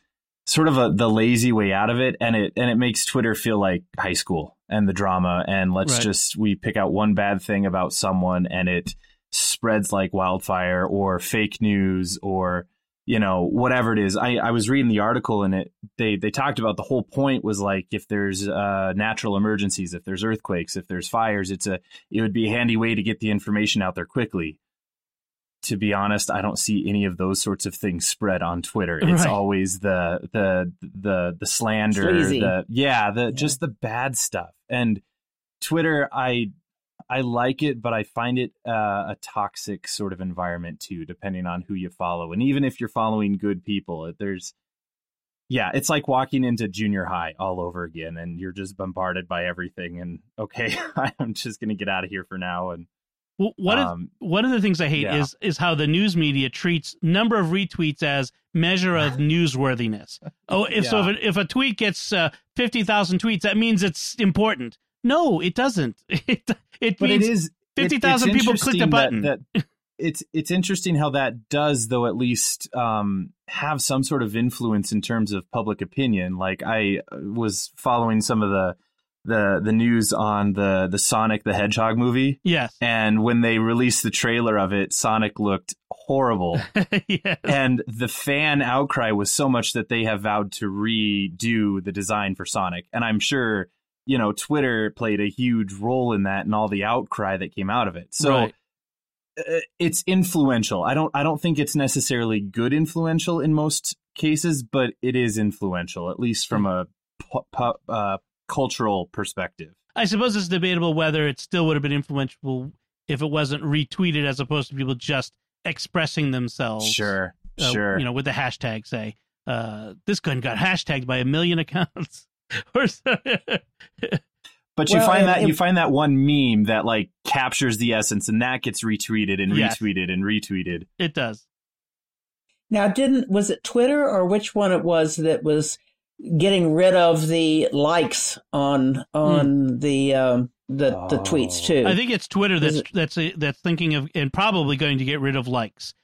sort of a the lazy way out of it and it and it makes Twitter feel like high school and the drama and let's Right. just we pick out one bad thing about someone and it spreads like wildfire or fake news or you know whatever it is i i was reading the article and it they they talked about the whole point was like if there's uh natural emergencies if there's earthquakes if there's fires it's a it would be a handy way to get the information out there quickly to be honest i don't see any of those sorts of things spread on twitter it's Right. always the the the the slander Sleazy. the yeah the Yeah. just the bad stuff and twitter i I like it, but I find it uh, a toxic sort of environment too, depending on who you follow. And even if you're following good people, there's yeah, it's like walking into junior high all over again, and you're just bombarded by everything. And okay, (laughs) I'm just gonna get out of here for now. And well, one um, of one of the things I hate yeah. is is how the news media treats number of retweets as measure of (laughs) newsworthiness. Oh, if yeah. so, if, if a tweet gets uh, fifty thousand tweets, that means it's important. No, it doesn't. (laughs) It it but means it is fifty thousand people clicked a button. That, that (laughs) it's it's interesting how that does, though, at least um, have some sort of influence in terms of public opinion. Like I was following some of the the the news on the the Sonic the Hedgehog movie. Yes. And when they released the trailer of it, Sonic looked horrible. (laughs) yes. And the fan outcry was so much that they have vowed to redo the design for Sonic. And I'm sure, you know, Twitter played a huge role in that and all the outcry that came out of it. So right. Uh, it's influential. I don't I don't think it's necessarily good influential in most cases, but it is influential at least from a pu- pu- uh, cultural perspective. I suppose it's debatable whether it still would have been influential if it wasn't retweeted as opposed to people just expressing themselves. Sure, uh, sure. You know, with the hashtag, say, uh, this gun got hashtagged by a million accounts. (laughs) or. But you well, find that it, you find that one meme that like captures the essence, and that gets retweeted and yes. retweeted and retweeted. It does. Now, didn't was it Twitter or which one it was that was getting rid of the likes on on mm. the um, the oh. the tweets too. I think it's Twitter that's it, that's a, that's thinking of and probably going to get rid of likes.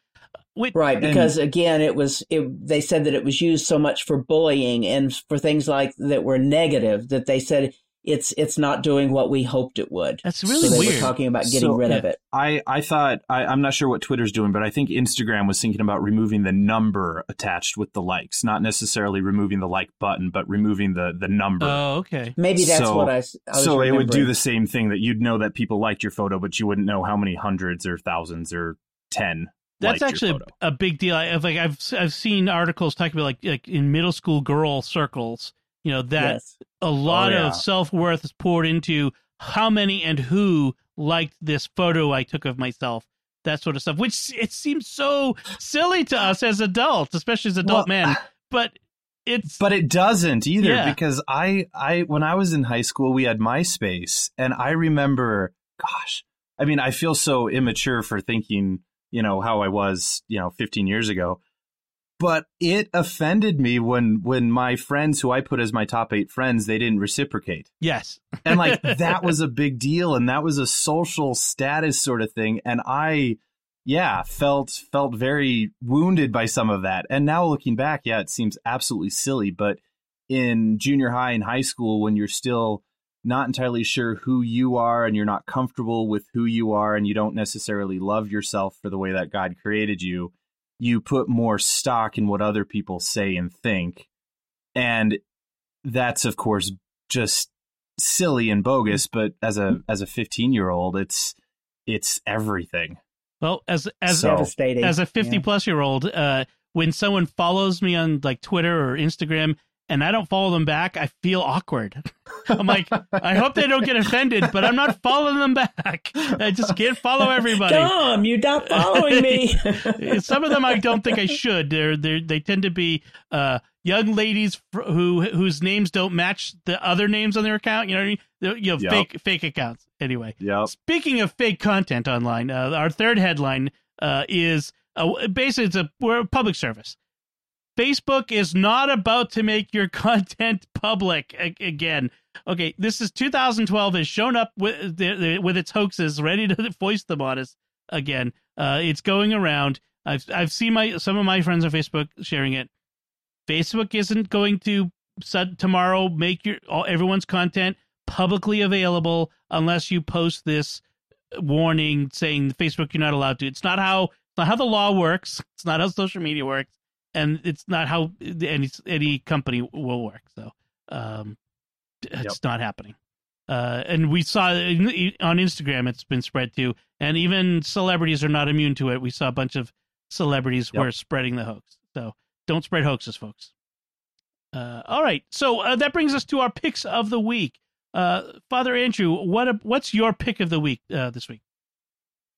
Wait, right, because and, again, it was it, they said that it was used so much for bullying and for things like that were negative that they said it's it's not doing what we hoped it would. That's really so weird. Were talking about getting so, rid yeah, of it. I I thought I, I'm not sure what Twitter's doing, but I think Instagram was thinking about removing the number attached with the likes, not necessarily removing the like button, but removing the the number. Oh, okay. Maybe that's so, what I. I so it would do the same thing that you'd know that people liked your photo, but you wouldn't know how many hundreds or thousands or ten that's actually a big deal. I, like I've I've seen articles talking about like like in middle school girl circles you know that yes. a oh, lot oh, yeah. of self-worth is poured into how many and who liked this photo i took of myself that sort of stuff which it seems so silly to us as adults especially as adult well, men but it's but it doesn't either yeah. because i i when i was in high school we had myspace and i remember gosh i mean i feel so immature for thinking you know how i was you know 15 years ago but it offended me when when my friends who I put as my top 8 friends they didn't reciprocate. Yes. and like (laughs) that was a big deal and that was a social status sort of thing and I yeah, felt felt very wounded by some of that. And now looking back, yeah, it seems absolutely silly, but in junior high and high school when you're still not entirely sure who you are and you're not comfortable with who you are and you don't necessarily love yourself for the way that God created you, you put more stock in what other people say and think. And that's of course just silly and bogus, but as a as a 15-year-old, it's it's everything. Well, as as so, as a 50 yeah. plus year old, uh when someone follows me on like Twitter or Instagram and I don't follow them back, I feel awkward. I'm like, I hope they don't get offended, but I'm not following them back. I just can't follow everybody. Tom, you're not following me. (laughs) Some of them I don't think I should. They're they they tend to be uh, young ladies who whose names don't match the other names on their account. You know what I mean? You have yep. fake fake accounts. Anyway, yep. speaking of fake content online, uh, our third headline uh, is uh, basically it's a we're a public service. Facebook is not about to make your (laughs) content public again. Okay, this is 2012 has shown up with with its hoaxes, ready to (laughs) foist them on us again. Uh, it's going around. I've I've seen my some of my friends on Facebook sharing it. Facebook isn't going to tomorrow make your all, everyone's content publicly available unless you post this warning saying Facebook you're not allowed to. It's not how it's not how the law works. It's not how social media works and it's not how any any company will work. So um, it's yep. not happening. Uh, and we saw on Instagram it's been spread too, and even celebrities are not immune to it. We saw a bunch of celebrities yep. were spreading the hoax. So don't spread hoaxes, folks. Uh, all right, so uh, that brings us to our picks of the week. uh, Father Andrew, what what's your pick of the week uh, this week?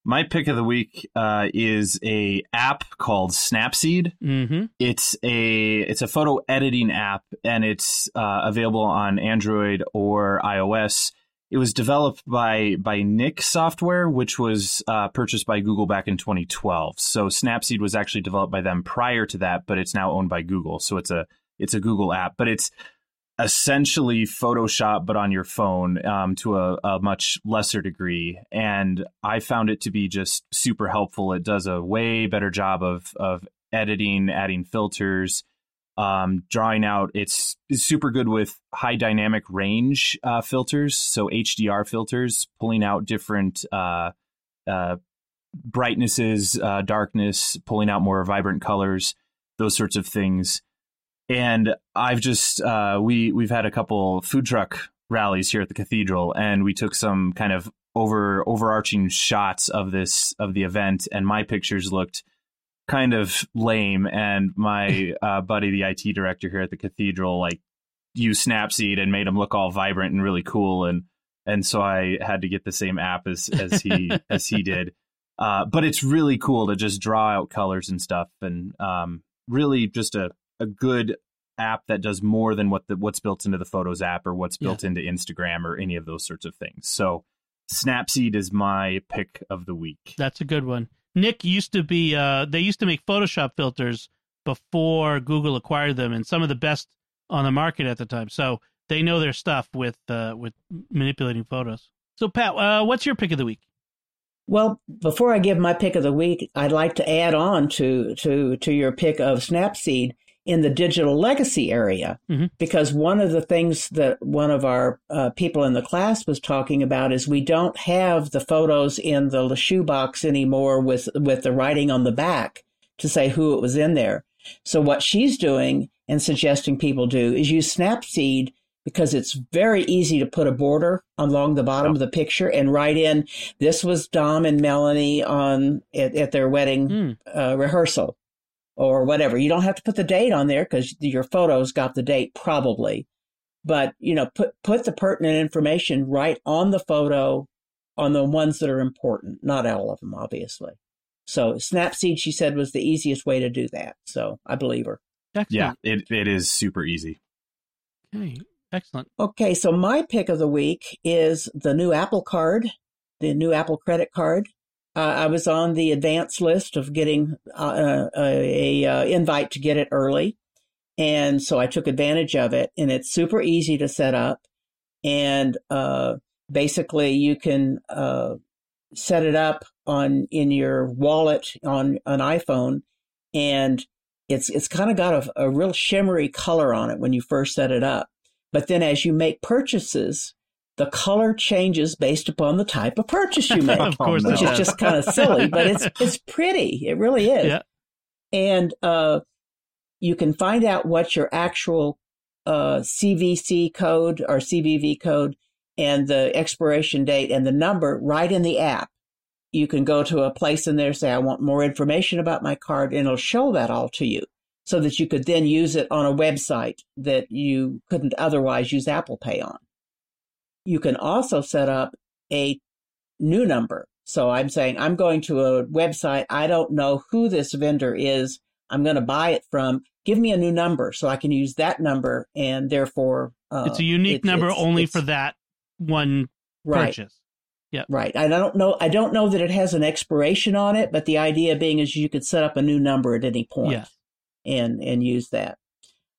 My pick of the week uh, is a app called Snapseed. Mm-hmm. It's a it's a photo editing app, and it's uh, available on Android or iOS. It was developed by by Nik Software, which was uh, purchased by Google back in 2012. So Snapseed was actually developed by them prior to that, but it's now owned by Google. So it's a it's a Google app, but it's essentially Photoshop, but on your phone um, to a, a, much lesser degree. And I found it to be just super helpful. It does a way better job of of editing, adding filters, um, drawing out. It's, it's, super good with high dynamic range uh, filters, so HDR filters, pulling out different. Uh, uh, brightnesses, uh, darkness, pulling out more vibrant colors, those sorts of things and I've just uh, we we've had a couple food truck rallies here at the cathedral, and we took some kind of over overarching shots of this of the event, and my pictures looked kind of lame, and my (laughs) uh, buddy, the IT director here at the cathedral, like used Snapseed and made them look all vibrant and really cool, and and so I had to get the same app as as he (laughs) as he did. Uh, but it's really cool to just draw out colors and stuff, and um, really just a a good app that does more than what the what's built into the Photos app or what's built yeah. into Instagram or any of those sorts of things. So Snapseed is my pick of the week. That's a good one. Nik used to be uh they used to make Photoshop filters before Google acquired them and some of the best on the market at the time. So they know their stuff with uh with manipulating photos. So Pat, uh, what's your pick of the week? Well, before I give my pick of the week, I'd like to add on to to to your pick of Snapseed in the digital legacy area mm-hmm. because one of the things that one of our uh, people in the class was talking about is we don't have the photos in the shoebox anymore with with the writing on the back to say who it was in there. So what she's doing and suggesting people do is use Snapseed because it's very easy to put a border along the bottom of the picture and write in this was Dom and Melanie on at, at their wedding mm. uh, rehearsal or whatever. You don't have to put the date on there because your photos got the date probably. But, you know, put, put the pertinent information right on the photo on the ones that are important, not all of them, obviously. So Snapseed, she said, was the easiest way to do that. So I believe her. Excellent. Yeah, it, it is super easy. Okay, excellent. Okay, so my pick of the week is the new Apple card, the new Apple credit card. Uh, I was on the advance list of getting uh, a, a, uh, invite to get it early, and so I took advantage of it. And it's super easy to set up, and uh, basically you can uh, set it up on in your wallet on an iPhone, and it's it's kind of got a, a real shimmery color on it when you first set it up. But then as you make purchases, the color changes based upon the type of purchase you (laughs) make, of course, which is just kind of silly, but it's (laughs) it's pretty. It really is. Yeah. And uh, you can find out what your actual uh, CVC code or CVV code and the expiration date and the number right in the app. You can go to a place in there, say, I want more information about my card, and it'll show that all to you so that you could then use it on a website that you couldn't otherwise use Apple Pay on. You can also set up a new number. So I'm saying I'm going to a website. I don't know who this vendor is. I'm going to buy it from. Give me a new number so I can use that number and therefore uh, it's a unique number it's, only it's, for that one right. purchase. Yeah. Right. I don't know. I don't know that it has an expiration on it, but the idea being is you could set up a new number at any point yes. and and use that.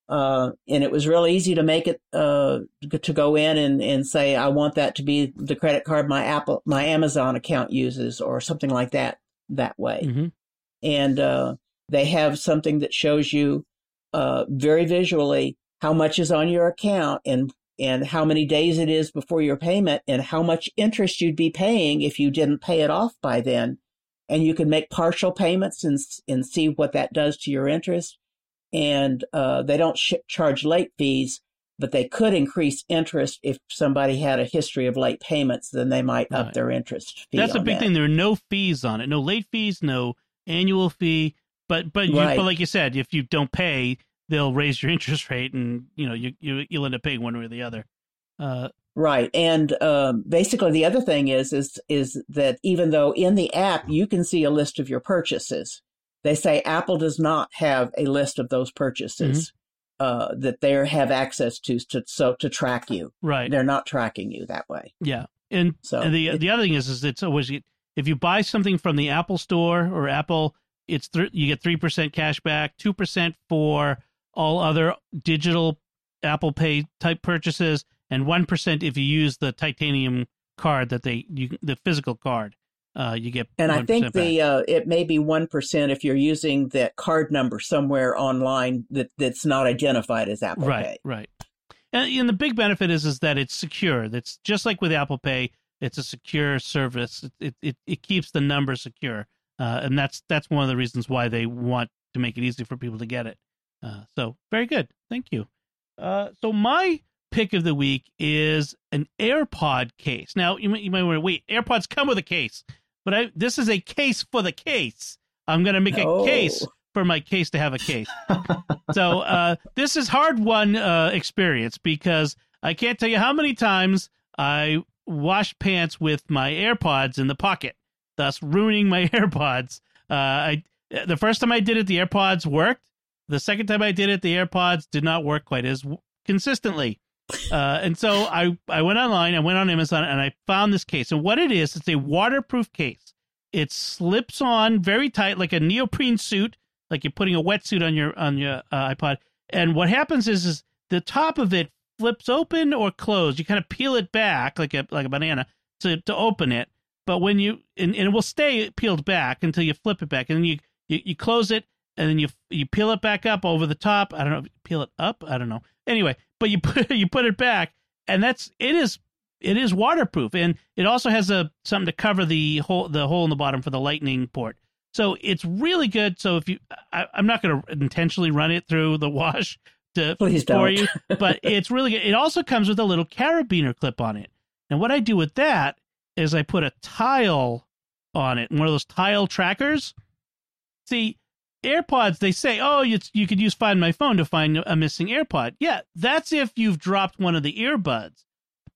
Uh, and it was real easy to make it uh, to go in and, and say I want that to be the credit card my Apple my Amazon account uses or something like that that way. Mm-hmm. And uh, they have something that shows you uh, very visually how much is on your account and and how many days it is before your payment and how much interest you'd be paying if you didn't pay it off by then. And you can make partial payments and and see what that does to your interest and uh, they don't sh- charge late fees, but they could increase interest if somebody had a history of late payments. Then they might up their interest. That's a big that. thing. There are no fees on it, no late fees, no annual fee. But but you, right. but like you said, if you don't pay, they'll raise your (laughs) interest rate, and you know you, you you'll end up paying one way or the other. Uh, right, and um, basically the other thing is is is that even though in the app you can see a list of your purchases, they say Apple does not have a list of those purchases. Uh, that they have access to, to so to track you. right. They're not tracking you that way. Yeah, and, So and the it- the other thing is is it's always if you buy something from the Apple Store or Apple, it's th- you get three percent cash back, two percent for all other digital Apple Pay type purchases, and one percent if you use the titanium card that they you the physical card. Uh, you get And I think the uh, it may be one percent if you're using that card number somewhere online that that's not identified as Apple right, Pay. right. And, and the big benefit is is that it's secure. That's just like with Apple Pay. It's a secure service. It it it, keeps the number secure, uh, and that's that's one of the reasons why they want to make it easy for people to get it. Uh, so very good, thank you. Uh, so my pick of the week is an AirPod case. Now you might you might wonder, wait, AirPods come with a case, but I this is a case for the case. I'm going to make a Oh. case for my case to have a case so uh, this is hard one uh, experience because I can't tell you how many times I washed pants with my AirPods in the pocket, thus ruining my (laughs) AirPods. Uh, I the first time I did it, the AirPods worked. The second time I did it, the AirPods did not work quite as consistently. Uh, and so I, I went online, I went on Amazon, and I found this case. And what it is, it's a waterproof case. It slips on very tight, like a neoprene suit, like you're putting a wetsuit on your on your uh, iPod. And what happens is, is the top of it flips open or closed. You kind of peel it back like a like a banana to to open it. But when you and, and it will stay peeled back until you flip it back, and then you, you you close it, and then you you peel it back up over the top. I don't know, if you peel it up. I don't know. Anyway, but you (laughs) put you put it back, and that's it is it is waterproof, and it also has a something to cover the hole the hole in the bottom for the lightning port. So it's really good. So if you, I, I'm not going to intentionally run it through the (laughs) wash to Please for don't. you, (laughs) but it's really good. It also comes with a little carabiner clip on it. And what I do with that is I put a tile on it, one of those tile trackers. See, AirPods, they say, oh, you, you could use Find My Phone to find a missing AirPod. Yeah, that's if you've dropped one of the earbuds.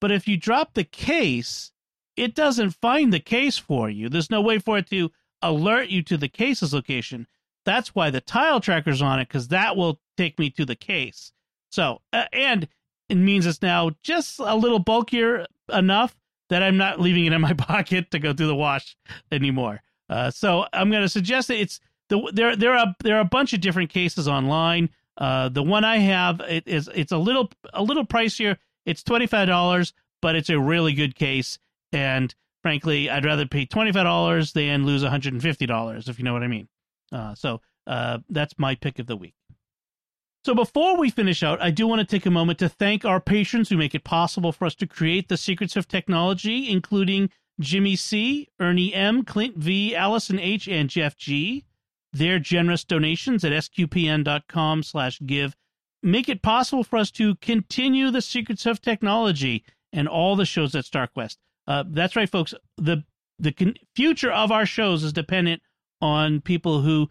But if you drop the case, it doesn't find the case for you. There's no way for it to alert you to the case's location. That's why the tile tracker's on it, because that will take me to the case. So, uh, and it means it's now just a little bulkier enough that I'm not leaving it in my (laughs) pocket to go through the wash anymore. Uh, so I'm going to suggest that it's the there there are there are a bunch of different cases online. Uh, the one I have it is it's a little a little pricier. It's twenty five dollars, but it's a really good case. And frankly, I'd rather pay twenty five dollars than lose one hundred and fifty dollars, if you know what I mean. Uh, so uh, that's my pick of the week. So before we finish out, I do want to take a moment to thank our patrons who make it possible for us to create the secrets of technology, including Jimmy C, Ernie M, Clint V, Allison H, and Jeff G. Their generous donations at sqpn.com slash give make it possible for us to continue the secrets of technology and all the shows at StarQuest. Uh, that's right, folks. The the con- future of our shows is dependent on people who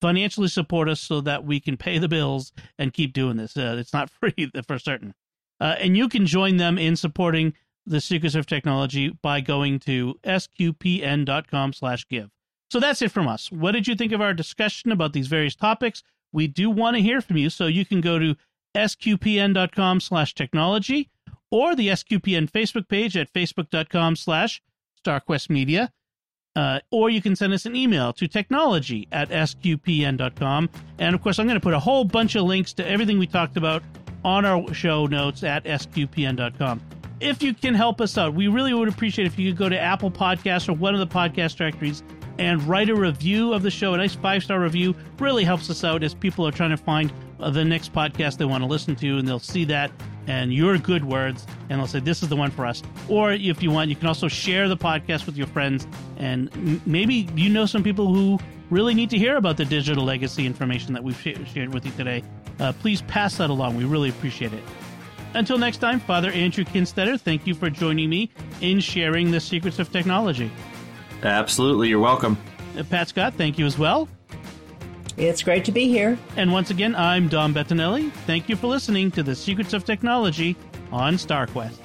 financially support us so that we can pay the bills and keep doing this. Uh, it's not (laughs) free for certain. Uh, and you can join them in supporting the Secrets of Technology by going to sqpn.com slash give. So that's it from us. What did you think of our discussion about these various topics? We do want to hear from you, so you can go to sqpn.com slash technology or the SQPN Facebook page at facebook.com slash starquestmedia. Uh, or you can send us an email to technology at sqpn.com. And of course, I'm going to put a whole bunch of links to everything we talked about on our show notes at sqpn.com. If you can help us out, we really would appreciate if you could go to Apple Podcasts or one of the podcast directories and write a review of the show. A nice five star review really helps us out as people are trying to find uh, the next podcast they want to listen to, and they'll see that and your good words, and they'll say, This is the one for us. Or if you want, you can also share the podcast with your friends, and maybe you know some people who really need to hear about the digital legacy information that we've sh- shared with you today. Uh, please pass that along. We really appreciate it. Until next time, Father Andrew Kinstetter, thank you for joining me in sharing the secrets of technology. Absolutely, you're welcome. Uh, Pat Scott, thank you as well. It's great to be here. And once again, I'm Dom Bettinelli. Thank you for listening to the Secrets of Technology on StarQuest.